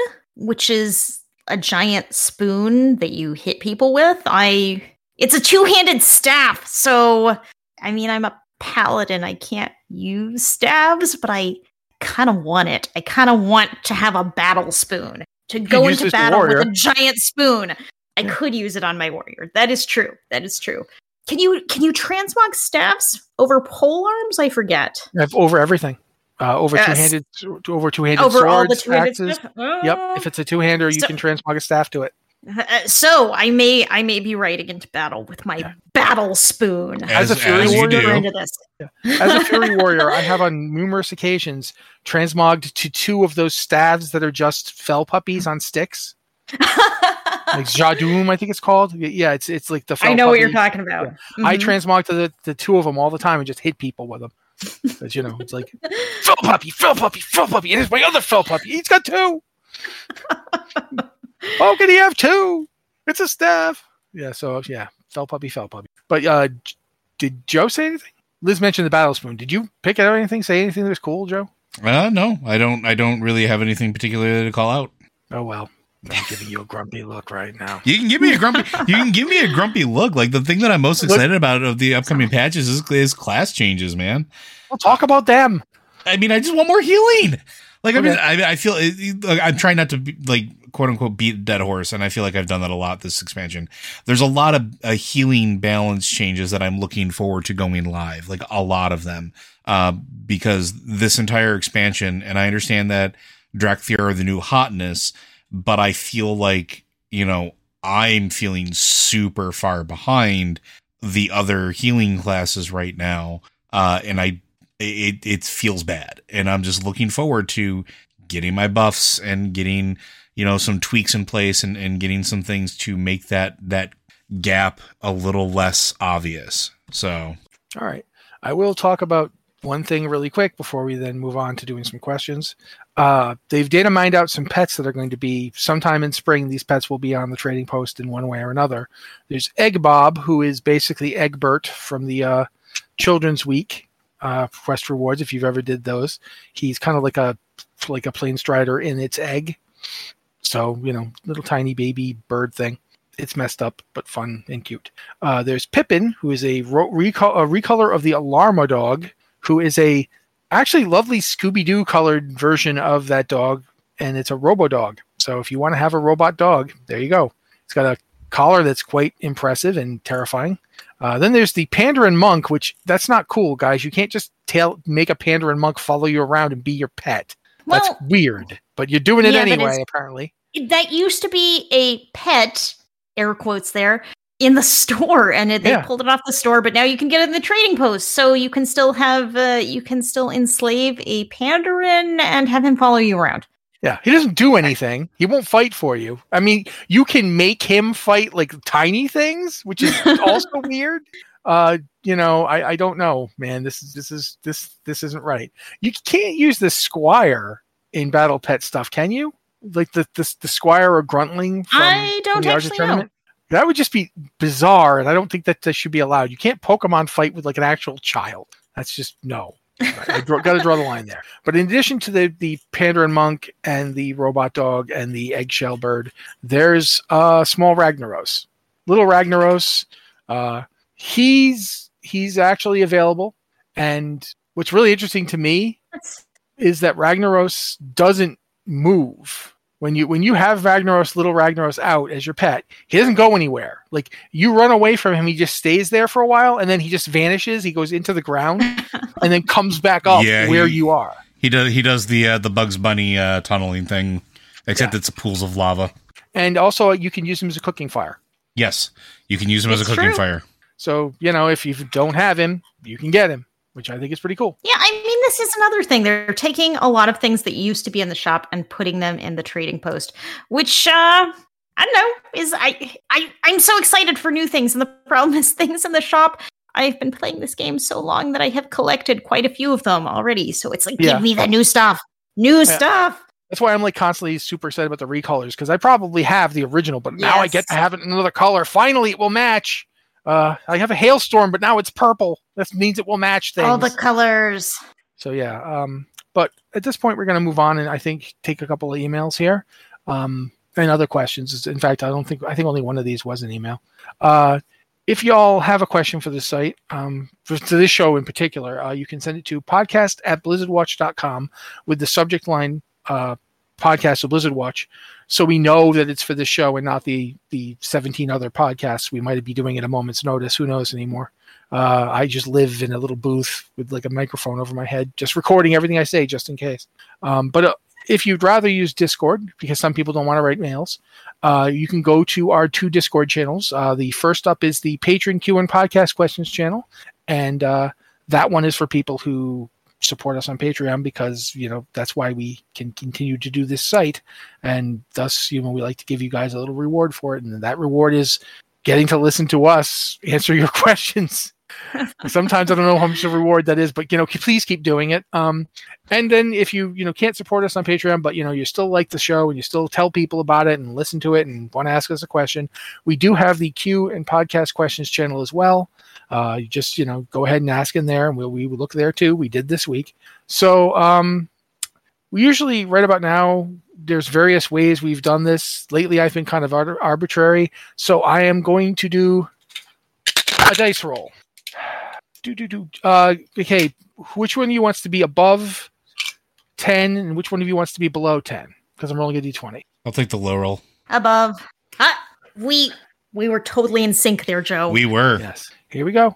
which is a giant spoon that you hit people with. I it's a two-handed staff, so I mean I'm a paladin. I can't use stabs, but I kind of want it. I kind of want to have a battle spoon to go into battle with a giant spoon. I could use it on my warrior. That is true. That is true. Can you can you transmog staffs over pole arms? I forget. Over everything. Uh, over yes. two-handed, over two-handed over swords, all the two-handed axes. Oh. Yep. If it's a two-hander, you so, can transmog a staff to it. Uh, so I may, I may be riding into battle with my yeah. battle spoon. As, as a fury as warrior, into this. Yeah. as a fury warrior, I have on numerous occasions transmogged to two of those staves that are just fel puppies on sticks. like Jadum, I think it's called. Yeah, it's it's like the. I know puppy. what you're talking about. Yeah. Mm-hmm. I transmog to the, the two of them all the time and just hit people with them. Because you know, it's like fel puppy, fel puppy, fel puppy, and it's my other fel puppy. He's got two. How can he have two? It's a staff. Yeah. So yeah, fel puppy, fel puppy. But uh, did Joe say anything? Liz mentioned the battle spoon. Did you pick out anything? Say anything that was cool, Joe? Uh, no, I don't. I don't really have anything particular to call out. Oh well, I'm giving you a grumpy look right now. You can give me a grumpy. you can give me a grumpy look. Like the thing that I'm most excited about of the upcoming patches is, is class changes, man. We'll talk about them. I mean, I just want more healing. Like I mean, Okay. I, mean, I feel it- it- like, I'm trying not to be, like quote unquote beat a dead horse, and I feel like I've done that a lot this expansion. There's a lot of uh, healing balance changes that I'm looking forward to going live, like a lot of them, uh, because this entire expansion, and I understand that Dracthyr are the new hotness, but I feel like you know I'm feeling super far behind the other healing classes right now, uh, and I it it feels bad and i'm just looking forward to getting my buffs and getting you know some tweaks in place and, and getting some things to make that that gap a little less obvious so All right. I will talk about one thing really quick before we then move on to doing some questions. Uh, they've data mined out some pets that are going to be sometime in spring. These pets will be on the trading post in one way or another. There's Egg Bob, who is basically Egbert from the uh, Children's Week uh, quest rewards. If you've ever did those, he's kind of like a like a plainstrider in its egg. So you know, little tiny baby bird thing. It's messed up, but fun and cute. Uh, there's Pippin, who is a, ro- reco- a recolor of the Alarm-O-Dog, who is a actually lovely Scooby Doo colored version of that dog, and it's a Robo dog. So if you want to have a robot dog, there you go. It's got a collar that's quite impressive and terrifying. Uh, then there's the Pandaren monk, which that's not cool, guys. You can't just tell make a Pandaren monk follow you around and be your pet. That's weird, but you're doing it Yeah, anyway, apparently. that used to be a pet, air quotes there, in the store, and it, they Yeah. pulled it off the store. But now you can get it in the trading post, so you can still have uh, you can still enslave a Pandaren and have him follow you around. Yeah, he doesn't do anything. He won't fight for you. I mean, you can make him fight like tiny things, which is also weird. Uh, you know, I, I don't know, man. This is this is this this isn't right. You can't use the squire in battle pet stuff, can you? Like the the, the squire or gruntling from, I don't from actually know. That would just be bizarre, and I don't think that that should be allowed. You can't Pokemon fight with like an actual child. That's just no. I got to draw the line there. But in addition to the the Pandaren monk and the robot dog and the eggshell bird, there's uh small Ragnaros, little Ragnaros. Uh, he's he's actually available, and what's really interesting to me is that Ragnaros doesn't move. When you when you have Ragnaros, little Ragnaros out as your pet, he doesn't go anywhere. Like you run away from him, he just stays there for a while, and then he just vanishes. He goes into the ground, and then comes back up Yeah, where he- you are. he does he does the uh, the bugs bunny uh, tunneling thing except it's pools of lava And also, you can use him as a cooking fire. yes you can use him as a cooking true. fire So you know, if you don't have him, you can get him, which I think is pretty cool. Yeah, I mean, this is another thing. They're taking a lot of things that used to be in the shop and putting them in the trading post, which uh I don't know is I I I'm so excited for new things, and the problem is things in the shop. I've been playing this game so long that I have collected quite a few of them already. So it's like, Yeah. give me the new stuff, new stuff. That's why I'm like constantly super excited about the recolors because I probably have the original, but now I get to have it in another color. Finally, it will match. Uh, I have a hailstorm, but now it's purple. That means it will match things. All the colors. So yeah, um, but at this point we're going to move on and I think take a couple of emails here um, and other questions. In fact, I don't think I think only one of these was an email. Uh, if y'all have a question for the site, um, for, to this show in particular, uh, you can send it to podcast at blizzardwatch.com with the subject line uh, podcast of Blizzard Watch. So we know that it's for this show and not the the 17 other podcasts we might be doing at a moment's notice. Who knows anymore? Uh, I just live in a little booth with like a microphone over my head, just recording everything I say, just in case. Um, but uh, if you'd rather use Discord, because some people don't want to write mails, uh, you can go to our two Discord channels. Uh, the first up is the Patreon Q and Podcast Questions channel, and uh, that one is for people who support us on Patreon because you know that's why we can continue to do this site, and thus you know we like to give you guys a little reward for it, and that reward is getting to listen to us answer your questions. Sometimes I don't know how much of a reward that is, but you know, please keep doing it. Um, and then if you you know can't support us on Patreon, but you know you still like the show and you still tell people about it and listen to it and want to ask us a question, we do have the Q and podcast questions channel as well. Uh, you just you know go ahead and ask in there, and we'll, we will look there too. We did this week, so um, we usually right about now there's various ways we've done this lately i've been kind of arbitrary so i am going to do a dice roll do do do. Uh okay which one of you wants to be above 10 and which one of you wants to be below 10 because i'm rolling a d20 i'll take the low roll. Above. Uh, we we were totally in sync there joe. We were. Yes. Here we go.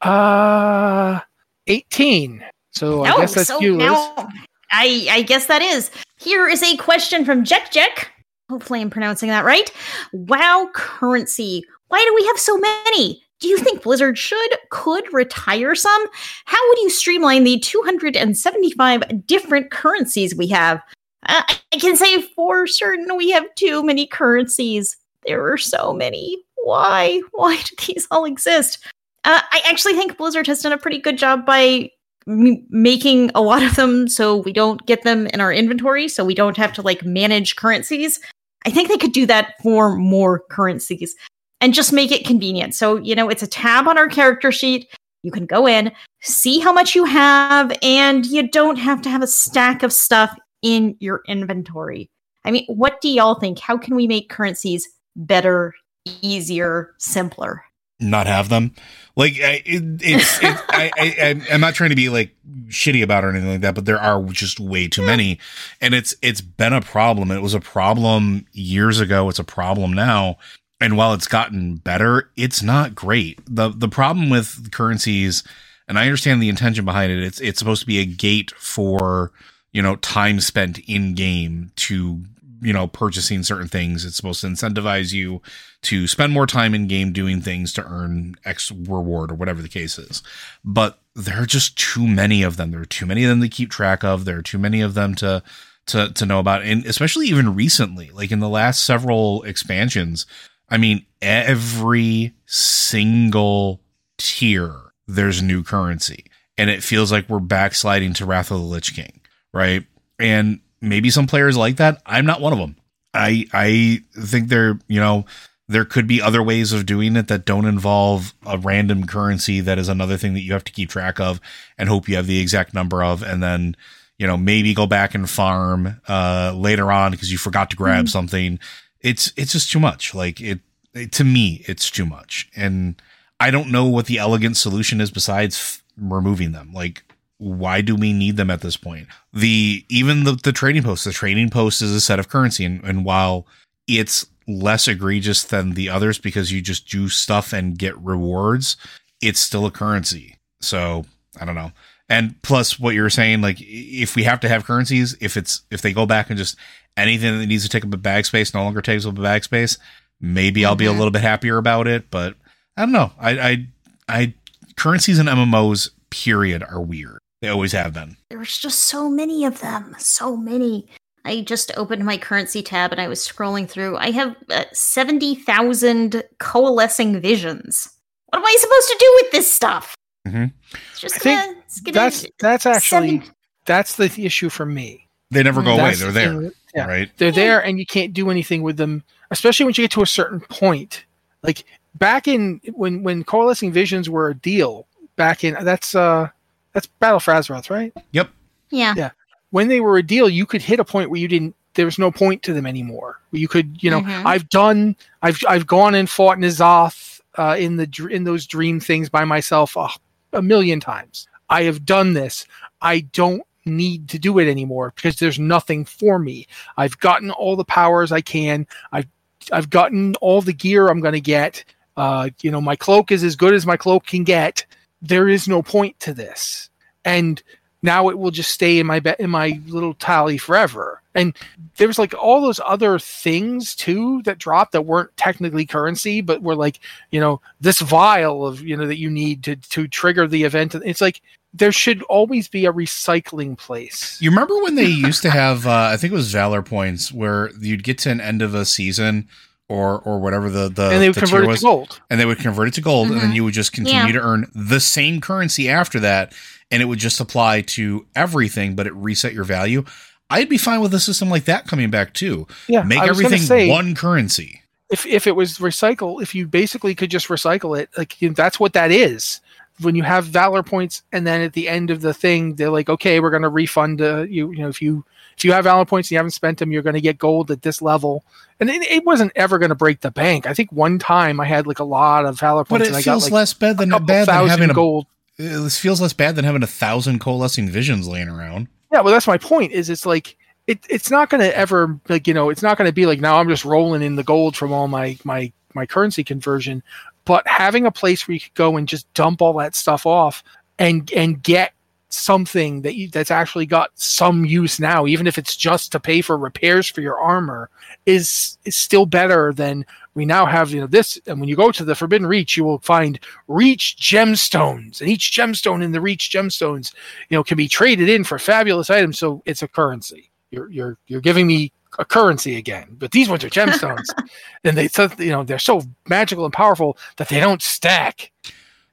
Uh 18 so i guess that's so you now, I, I guess that is. Here is a question from Jek Jek. Hopefully, I'm pronouncing that right. WoW currency. Why do we have so many? Do you think Blizzard should, could retire some? How would you streamline the 275 different currencies we have? Uh, I can say for certain we have too many currencies. There are so many. Why? Why do these all exist? Uh, I actually think Blizzard has done a pretty good job by m- making a lot of them so we don't get them in our inventory, so we don't have to like manage currencies. I think they could do that for more currencies and just make it convenient. So, you know, it's a tab on our character sheet. You can go in, see how much you have, and you don't have to have a stack of stuff in your inventory. I mean, what do y'all think? How can we make currencies better, easier, simpler? not have them. Like it, it's, it, I, I, I'm not trying to be like shitty about or anything like that, but there are just way too many, and it's it's been a problem. It was a problem years ago. It's a problem now, and while it's gotten better, it's not great. the The problem with currencies, and I understand the intention behind it. It's it's supposed to be a gate for you know time spent in game to you know, purchasing certain things. It's supposed to incentivize you to spend more time in game doing things to earn X reward or whatever the case is. But there are just too many of them. There are too many of them to keep track of. There are too many of them to to to know about. And especially even recently, like in the last several expansions, I mean, every single tier there's new currency. And it feels like we're backsliding to Wrath of the Lich King, right? And maybe some players like that. I'm not one of them. I I think there, you know, there could be other ways of doing it that don't involve a random currency that is another thing that you have to keep track of and hope you have the exact number of and then you know maybe go back and farm uh later on because you forgot to grab mm-hmm. something it's it's just too much like it, it, to me it's too much and i don't know what the elegant solution is besides f- removing them like why do we need them at this point? The even the, the trading post, the trading post is a set of currency, and, and while it's less egregious than the others because you just do stuff and get rewards, it's still a currency. So I don't know. And plus, what you're saying, like if we have to have currencies, if it's if they go back and just anything that needs to take up a bag space no longer takes up a bag space, maybe mm-hmm. I'll be a mm-hmm. little bit happier about it. But I don't know. I I I currencies and MMOs period are weird. They always have been. There's just so many of them. So many. I just opened my currency tab and I was scrolling through. I have uh, 70,000 coalescing visions. What am I supposed to do with this stuff? Mm-hmm. It's just I gonna, think gonna that's that's actually seven... that's the issue for me. They never go that's away. They're the there. Yeah. Right. They're yeah. there and you can't do anything with them, especially once you get to a certain point. Like back in when when coalescing visions were a deal, back in that's uh that's Battle for Azeroth, right? Yep. Yeah. Yeah. When they were a deal, you could hit a point where you didn't. There was no point to them anymore. You could, you know, mm-hmm. I've done, I've, I've gone and fought N'Zoth uh, in the in those dream things by myself a, a million times. I have done this. I don't need to do it anymore because there's nothing for me. I've gotten all the powers I can. I've I've gotten all the gear I'm going to get. Uh, you know, my cloak is as good as my cloak can get there is no point to this. And now it will just stay in my be- in my little tally forever. And there's like all those other things too that dropped that weren't technically currency, but were like, you know, this vial of, you know, that you need to to trigger the event. It's like there should always be a recycling place. You remember when they used to have uh, I think it was valor points where you'd get to an end of a season or or whatever the the and they would the convert it was, to gold. and they would convert it to gold, and then Mhm. you would just continue Yeah. to earn the same currency after that, and it would just apply to everything, but it reset your value. I'd be fine with a system like that coming back too. Yeah, Make I was gonna everything say, one currency. if if it was recycle, if you basically could just recycle it, like you know, that's what that is. When you have valor points, and then at the end of the thing, they're like, okay, we're going to refund uh, you. You know, if you if you have valor points and you haven't spent them, you're going to get gold at this level. And it, it wasn't ever going to break the bank. I think one time I had like a lot of valor points But it and I feels got like less bad than bad than having a gold. This feels less bad than having a thousand coalescing visions laying around. Yeah, well, that's my point. Is it's like it, it's not going to ever like you know it's not going to be like now I'm just rolling in the gold from all my my my currency conversion, but having a place where you could go and just dump all that stuff off and and get something that you that's actually got some use now, even if it's just to pay for repairs for your armor, is is still better than we now have you know this. And when you go to the forbidden reach you will find reach gemstones. And each gemstone in the reach gemstones you know can be traded in for fabulous items. So it's a currency. You're you're you're giving me a currency again but these ones are gemstones and they so you know they're so magical and powerful that they don't stack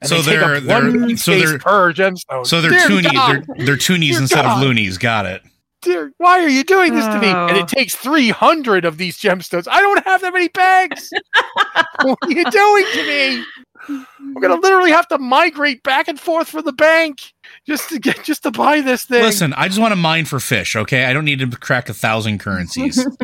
and So they take they're- they're- one so they're- per gemstone So they're Dear toonies. God! They're, they're toonies Dear instead God. of loonies. Got it. Dear, why are you doing this to me? And it takes 300 of these gemstones. I don't have that many bags. what are you doing to me? I'm gonna literally have to migrate back and forth from the bank just to get just to buy this thing. Listen, I just want to mine for fish. Okay, I don't need to crack a thousand currencies.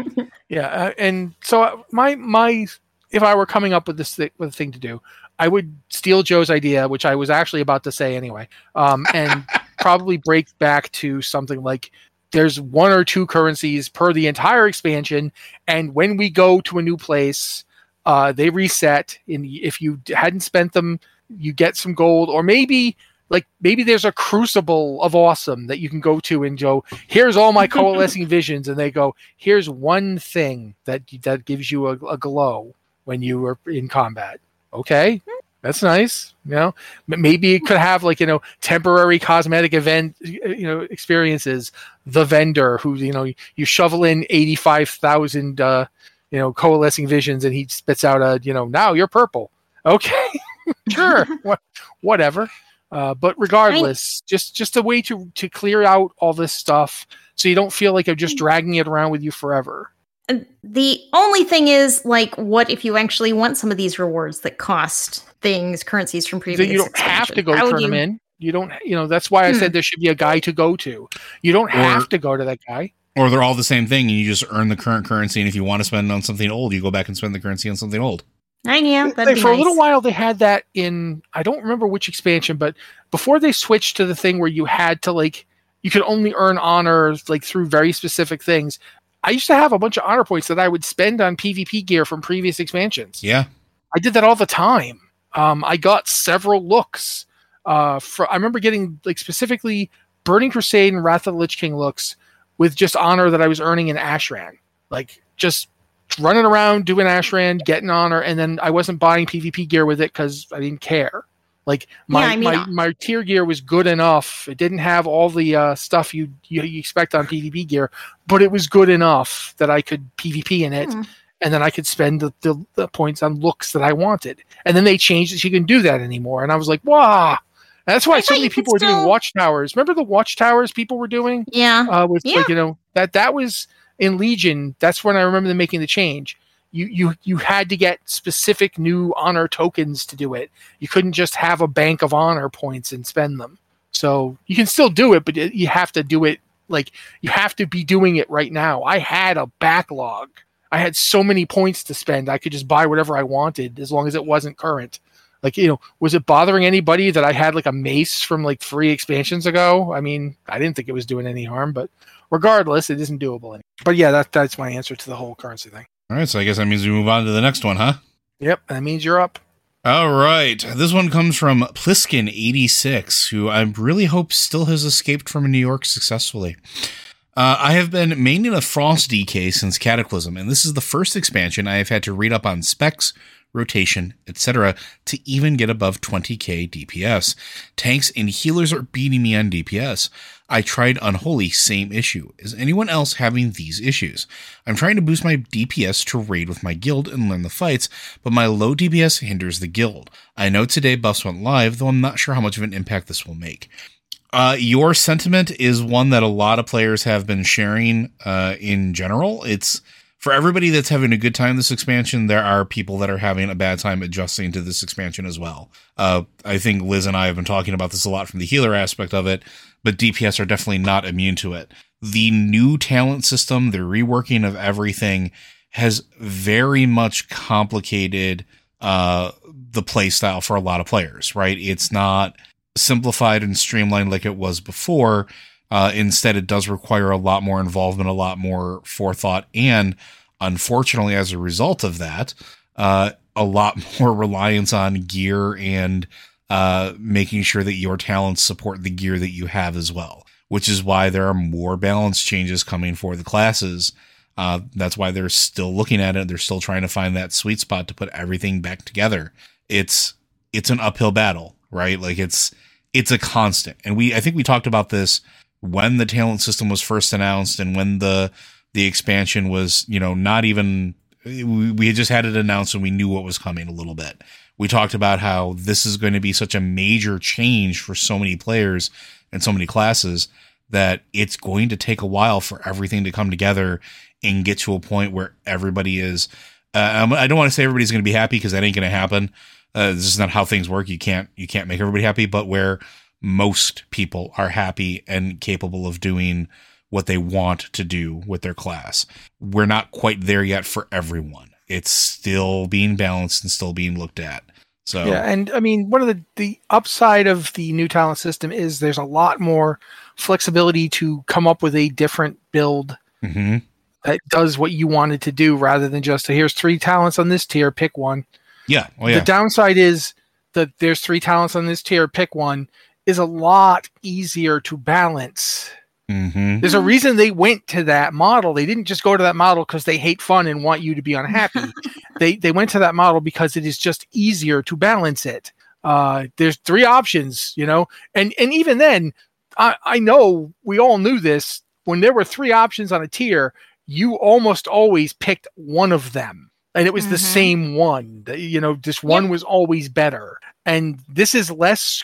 Yeah, uh, and so uh, my my if I were coming up with this thi- with a thing to do, I would steal Joe's idea, which I was actually about to say anyway, um, and probably break back to something like there's one or two currencies per the entire expansion, and when we go to a new place, uh, they reset. And if you hadn't spent them, you get some gold, or maybe. Like maybe there's a crucible of awesome that you can go to and go. Here's all my coalescing visions, and they go. Here's one thing that that gives you a, a glow when you are in combat. Okay, that's nice. You know, maybe it could have like you know temporary cosmetic event you know experiences. The vendor who you know you shovel in eighty five thousand uh, you know coalescing visions, and he spits out a you know now you're purple. Okay, sure, Wha- whatever. Uh, but regardless, just just a way to to clear out all this stuff so you don't feel like I'm just dragging it around with you forever. The only thing is, like, what if you actually want some of these rewards that cost things, currencies from So previous? you don't have to go How turn you- them in. You don't, you know, that's why I Hmm. said there should be a guy to go to. You don't Or- have to go to that guy. or they're all the same thing, and you just earn the current currency. And if you want to spend on something old, you go back and spend the currency on something old. I yeah, that'd Like, be for a little while, they had that in. I don't remember which expansion, but before they switched to the thing where you had to like, you could only earn honors like through very specific things. I used to have a bunch of honor points that I would spend on PvP gear from previous expansions. Yeah, I did that all the time. Um, I got several looks. Uh, for, I remember getting like specifically Burning Crusade and Wrath of the Lich King looks with just honor that I was earning in Ashran. Like just running around doing Ashran, getting honor, and then I wasn't buying PvP gear with it because I didn't care. Like my, Yeah, I mean, my my tier gear was good enough. It didn't have all the uh, stuff you, you you expect on PvP gear, but it was good enough that I could PvP in it Hmm. and then I could spend the, the, the points on looks that I wanted. And then they changed that you can do that anymore. And I was like, wow. And that's why I so many people were doing still- watchtowers. Remember the watchtowers people were doing? Yeah. Uh, with Yeah. like, you know, that that was in Legion. That's when I remember them making the change. You you you had to get specific new honor tokens to do it. You couldn't just have a bank of honor points and spend them. So you can still do it, but you have to do it like you have to be doing it right now. I had a backlog. I had so many points to spend. I could just buy whatever I wanted as long as it wasn't current. Like, you know, was it bothering anybody that I had like a mace from like three expansions ago? I mean, I didn't think it was doing any harm, but regardless, it isn't doable anymore. But yeah, that that's my answer to the whole currency thing. all right. So I guess that means we move on to the next one, huh? Yep, that means you're up. All right. This one comes from Pliskin86, who I really hope still has escaped from New York successfully. Uh, I have been maining a Frost DK since Cataclysm, and this is the first expansion I have had to read up on specs, rotation, etc., to even get above 20k DPS. Tanks and healers are beating me on DPS. I tried Unholy, same issue. Is anyone else having these issues? I'm trying to boost my DPS to raid with my guild and learn the fights, but my low DPS hinders the guild. I know today buffs went live, though I'm not sure how much of an impact this will make. Uh, your sentiment is one that a lot of players have been sharing uh, in general. It's for everybody that's having a good time this expansion, there are people that are having a bad time adjusting to this expansion as well. Uh, I think Liz and I have been talking about this a lot from the healer aspect of it, but DPS are definitely not immune to it. The new talent system, the reworking of everything has very much complicated uh, the playstyle for a lot of players, right? It's not simplified and streamlined like it was before. Uh, instead, it does require a lot more involvement, a lot more forethought, and unfortunately, as a result of that, uh, a lot more reliance on gear and uh, making sure that your talents support the gear that you have as well. Which is why there are more balance changes coming for the classes. Uh, that's why they're still looking at it. They're still trying to find that sweet spot to put everything back together. It's it's an uphill battle, right? Like it's it's a constant. And we I think we talked about this when the talent system was first announced and when the the expansion was, you know, not even we, we had just had it announced and we knew what was coming a little bit. We talked about how this is going to be such a major change for so many players and so many classes that it's going to take a while for everything to come together and get to a point where everybody is. Uh, I don't want to say everybody's going to be happy because that ain't going to happen. Uh, this is not how things work. You can't you can't make everybody happy, but where most people are happy and capable of doing what they want to do with their class. We're not quite there yet for everyone. It's still being balanced and still being looked at. So yeah, and I mean one of the the upside of the new talent system is there's a lot more flexibility to come up with a different build mm-hmm. that does what you wanted to do rather than just here's three talents on this tier, pick one. Yeah. Oh, yeah. The downside is that there's three talents on this tier, pick one is a lot easier to balance. Mm-hmm. There's a reason they went to that model. They didn't just go to that model because they hate fun and want you to be unhappy. they they went to that model because it is just easier to balance it. Uh, there's three options, you know, and and even then, I I know we all knew this. When there were three options on a tier, you almost always picked one of them, and it was mm-hmm. the same one. You know, this one yep. was always better, and this is less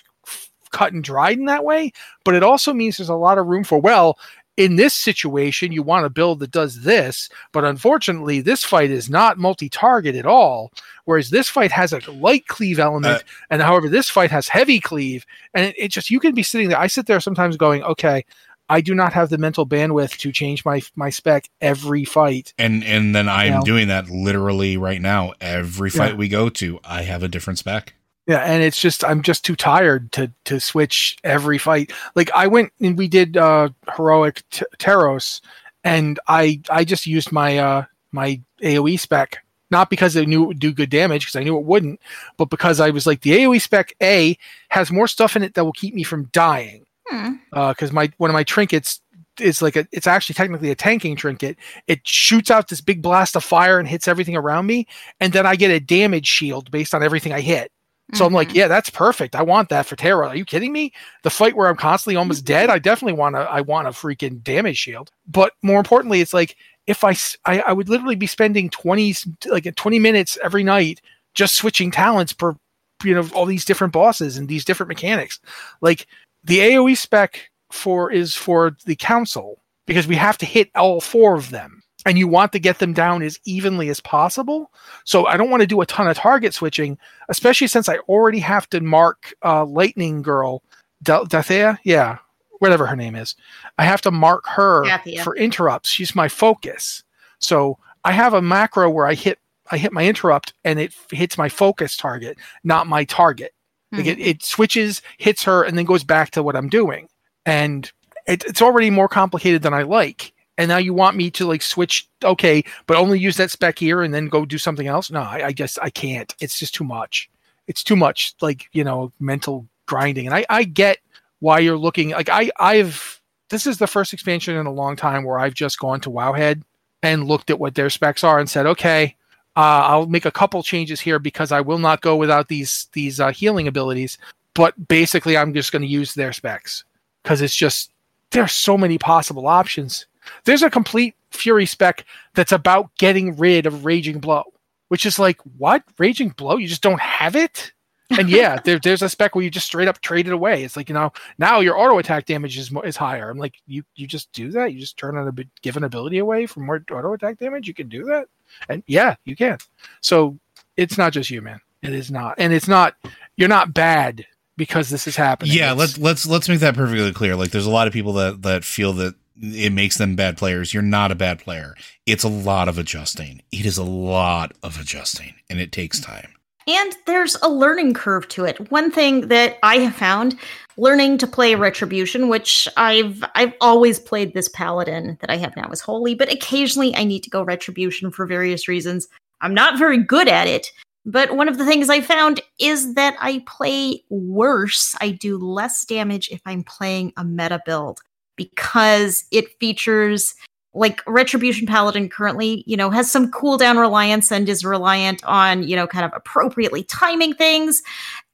cut and dried in that way, but it also means there's a lot of room for, well, in this situation, you want a build that does this, but unfortunately, this fight is not multi target at all. Whereas this fight has a light cleave element, uh, and however, this fight has heavy cleave. And it, it, just, you can be sitting there. I sit there sometimes going, okay, I do not have the mental bandwidth to change my my spec every fight. And and then I'm you know? doing that literally right now. Every fight yeah. we go to, I have a different spec. Yeah, and it's just I'm just too tired to to switch every fight. Like I went and we did uh heroic t- Terros, and I I just used my uh my AOE spec not because I knew it would do good damage because I knew it wouldn't, but because I was like the AOE spec A has more stuff in it that will keep me from dying. Because hmm. uh, my one of my trinkets is like a, it's actually technically a tanking trinket. It shoots out this big blast of fire and hits everything around me, and then I get a damage shield based on everything I hit. So mm-hmm. I'm like, mm-hmm. yeah, that's perfect. I want that for Terra. Are you kidding me? The fight where I'm constantly almost dead, I definitely want to. I want a freaking damage shield. But more importantly, it's like if I, I, I would literally be spending 20 like 20 minutes every night just switching talents per you know all these different bosses and these different mechanics. Like the AOE spec for is for the council because we have to hit all four of them and you want to get them down as evenly as possible. So I don't want to do a ton of target switching, especially since I already have to mark uh, Lightning Girl, Dathea, yeah, whatever her name is. I have to mark her Dathea. for interrupts. She's my focus. So I have a macro where I hit I hit my interrupt and it hits my focus target, not my target. Mm-hmm. Like it, hmm. it switches, hits her, and then goes back to what I'm doing. And it, it's already more complicated than I like and now you want me to like switch okay but only use that spec here and then go do something else no I, I, guess i can't it's just too much it's too much like you know mental grinding and i i get why you're looking like i i've this is the first expansion in a long time where i've just gone to wowhead and looked at what their specs are and said okay Uh, I'll make a couple changes here because I will not go without these these uh, healing abilities. But basically, I'm just going to use their specs because it's just there's so many possible options. There's a complete Fury spec that's about getting rid of Raging Blow, which is like what Raging Blow? You just don't have it. And yeah, there, there's a spec where you just straight up trade it away. It's like you know now your auto attack damage is is higher. I'm like you you just do that. You just turn an ab- give an ability away for more auto attack damage. You can do that, and yeah, you can. So it's not just you, man. It is not, and it's not. You're not bad because this is happening. Yeah, It's- let's let's let's make that perfectly clear. Like, there's a lot of people that that feel that it makes them bad players. You're not a bad player. It's a lot of adjusting. It is a lot of adjusting, and it takes time. And there's a learning curve to it. One thing that I have found learning to play retribution, which I've I've always played this paladin that I have now as holy, but occasionally I need to go retribution for various reasons. I'm not very good at it, but one of the things I found is that I play worse. I do less damage if I'm playing a meta build because it features like retribution paladin currently you know has some cooldown reliance and is reliant on you know kind of appropriately timing things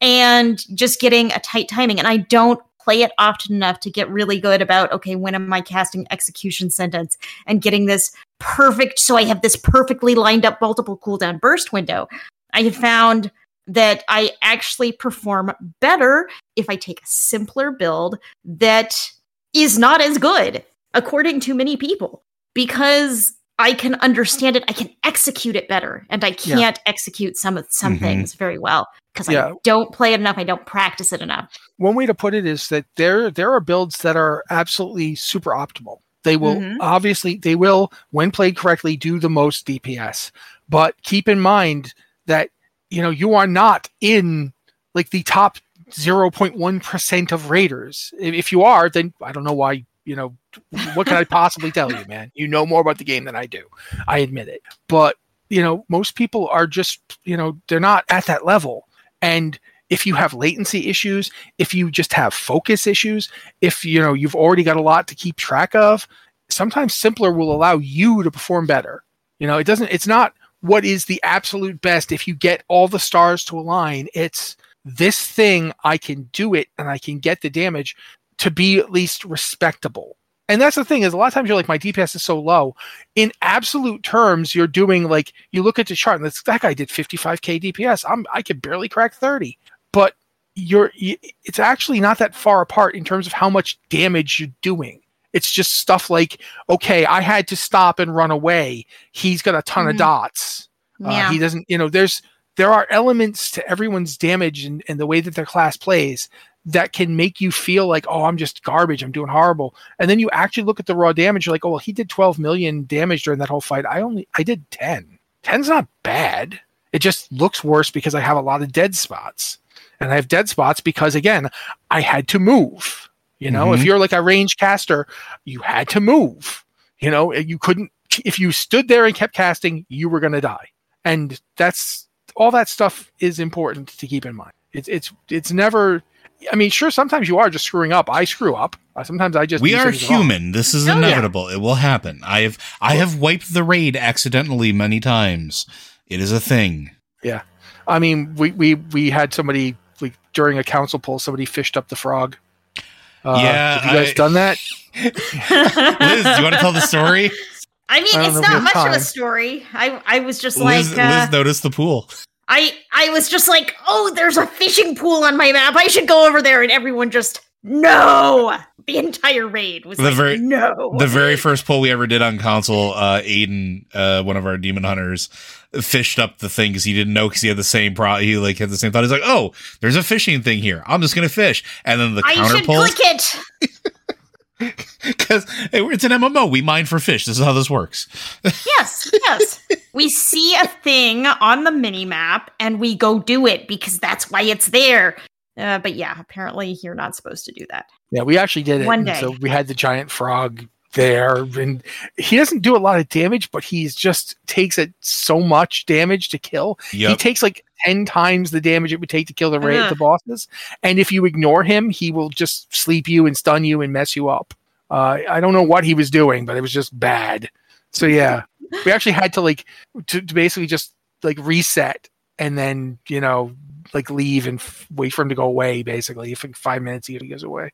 and just getting a tight timing. And i don't play it often enough to get really good about okay when am i casting execution sentence and getting this perfect so i have this perfectly lined up multiple cooldown burst window. I have found that i actually perform better if i take a simpler build that is not as good according to many people because I can understand it, I can execute it better, and I can't execute some of some Mhm. things very well because Yeah. I don't play it enough. I don't practice it enough. one way to put it is that there there are builds that are absolutely super optimal. They will Mhm. obviously they will, when played correctly, do the most DPS. But keep in mind that you know you are not in like the top 0.1% of raiders. If, you are, then I don't know why, you know, what can I possibly tell you, man? You know more about the game than I do. I admit it. But, you know, most people are just, you know, they're not at that level. And if you have latency issues, if you just have focus issues, if you know you've already got a lot to keep track of, sometimes simpler will allow you to perform better. You know, it doesn't it's not what is the absolute best if you get all the stars to align. It's this thing I can do it and I can get the damage to be at least respectable. And that's the thing is a lot of times you're like my DPS is so low. In absolute terms, you're doing like you look at the chart and that's, that guy did 55k DPS. I'm I could barely crack 30, but you're it's actually not that far apart in terms of how much damage you're doing. It's just stuff like okay, I had to stop and run away. He's got a ton of Mhm. dots. Uh, Yeah. he doesn't, you know, there's there are elements to everyone's damage and, and the way that their class plays that can make you feel like, oh, I'm just garbage, I'm doing horrible. And then you actually look at the raw damage, you're like, oh well, he did 12 million damage during that whole fight. I only I did 10. 10's not bad. It just looks worse because I have a lot of dead spots. And I have dead spots because again, I had to move. You know, if Mhm. you're like a range caster, you had to move. You know, you couldn't if you stood there and kept casting, you were gonna die. And that's all that stuff is important to keep in mind. It's it's it's never. I mean, sure, sometimes you are just screwing up. I screw up. Uh, Sometimes I just we are things wrong. human. This is Oh, yeah. inevitable. It will happen. I have I have wiped the raid accidentally many times. It is a thing. Yeah, I mean, we we we had somebody like during a council poll, somebody fished up the frog. Uh, Yeah, have you guys I- done that? Liz, do you want to tell the story? I mean, I it's know if we not have much of a story. I I was just Liz, like, uh, Liz noticed the pool. I I was just like, oh, there's a fishing pool on my map. I should go over there, and everyone just no. The entire raid was The like, very- no. The very first poll we ever did on council, uh, Aiden, uh, one of our demon hunters, fished up the thing because he didn't know because he had the same pro. He like had the same thought. He's like, "Oh, there's a fishing thing here. I'm just gonna fish." And then the I counter should poll click it. because hey, it's an MMO. We mine for fish. This is how this works. Yes, yes. we see a thing on the mini map and we go do it because that's why it's there. Uh, but yeah, apparently you're not supposed to do that. Yeah, we actually did it. One day. So we had the giant frog there, and he doesn't do a lot of damage, but he's just takes it so much damage to kill. He takes like ten times the damage it would take to kill the ra- Ugh. the bosses, and if you ignore him, he will just sleep you and stun you and mess you up. Uh, I don't know what he was doing, but it was just bad. So yeah, we actually had to like to, to basically just like reset and then you know like leave and f- wait for him to go away. Basically, if in five minutes he goes away.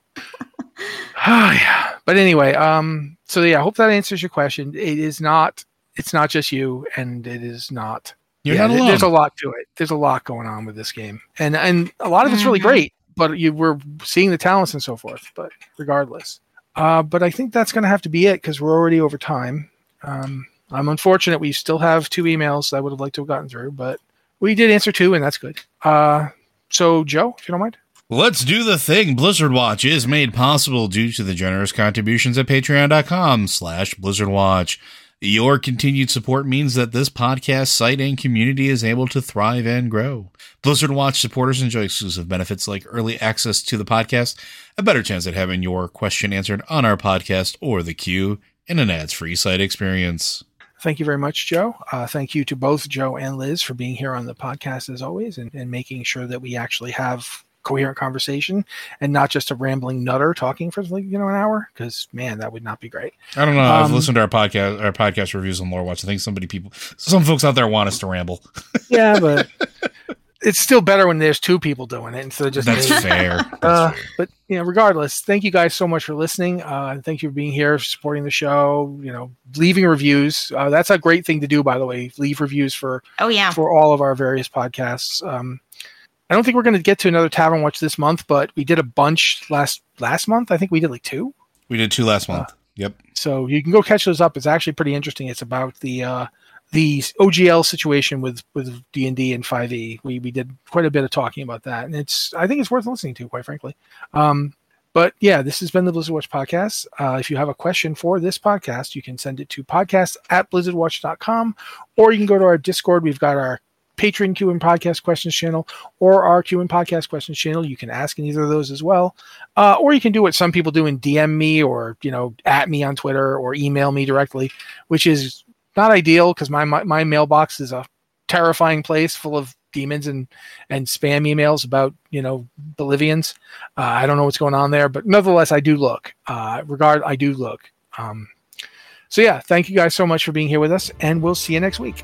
Oh yeah. But anyway, um, so yeah, I hope that answers your question. It is not. It's not just you, and it is not. You're yeah, not alone. There's a lot to it. There's a lot going on with this game, and and a lot of it's really Mhm. great. But you we're seeing the talents and so forth. But regardless, uh, but I think that's going to have to be it because we're already over time. Um, I'm unfortunate we still have two emails I would have liked to have gotten through, but we did answer two, and that's good. Uh, so Joe, if you don't mind. Let's do the thing. Blizzard Watch is made possible due to the generous contributions at patreon.com slash Blizzard Watch. Your continued support means that this podcast site and community is able to thrive and grow. Blizzard Watch supporters enjoy exclusive benefits like early access to the podcast, a better chance at having your question answered on our podcast or the queue, and an ads-free site experience. Thank you very much, Joe. Uh, thank you to both Joe and Liz for being here on the podcast as always and, and making sure that we actually have coherent conversation and not just a rambling nutter talking for like you know an hour because man that would not be great I don't know. I've Um, listened to our podcast, our podcast reviews on Lore Watch. I think somebody people, some folks out there want us to ramble. yeah but it's still better when there's two people doing it instead of just That's fair. That's Uh, fair. but you know, regardless, thank you guys so much for listening. Uh, thank you for being here, supporting the show. You know, leaving reviews. Uh, that's a great thing to do, by the way. Leave reviews for Oh yeah. for all of our various podcasts. Um, I don't think we're going to get to another tavern watch this month, but we did a bunch last last month. I think we did like two. We did two last month. yep. So you can go catch those up. It's actually pretty interesting. It's about the uh, the OGL situation with with D and D and Five E. We we did quite a bit of talking about that, and it's I think it's worth listening to, quite frankly. Um, but yeah, this has been the Blizzard Watch podcast. Uh, if you have a question for this podcast, you can send it to podcast at blizzardwatch.com, or you can go to our Discord. We've got our Patreon Q and Podcast Questions channel or our Q and Podcast Questions channel. You can ask in either of those as well. Uh, or you can do what some people do and DM me or, you know, at me on Twitter or email me directly, which is not ideal because my, my, my mailbox is a terrifying place full of demons and, and spam emails about, you know, Bolivians. Uh, I don't know what's going on there, but nevertheless, I do look. Uh, regard, I do look. Um, so yeah, thank you guys so much for being here with us, and we'll see you next week.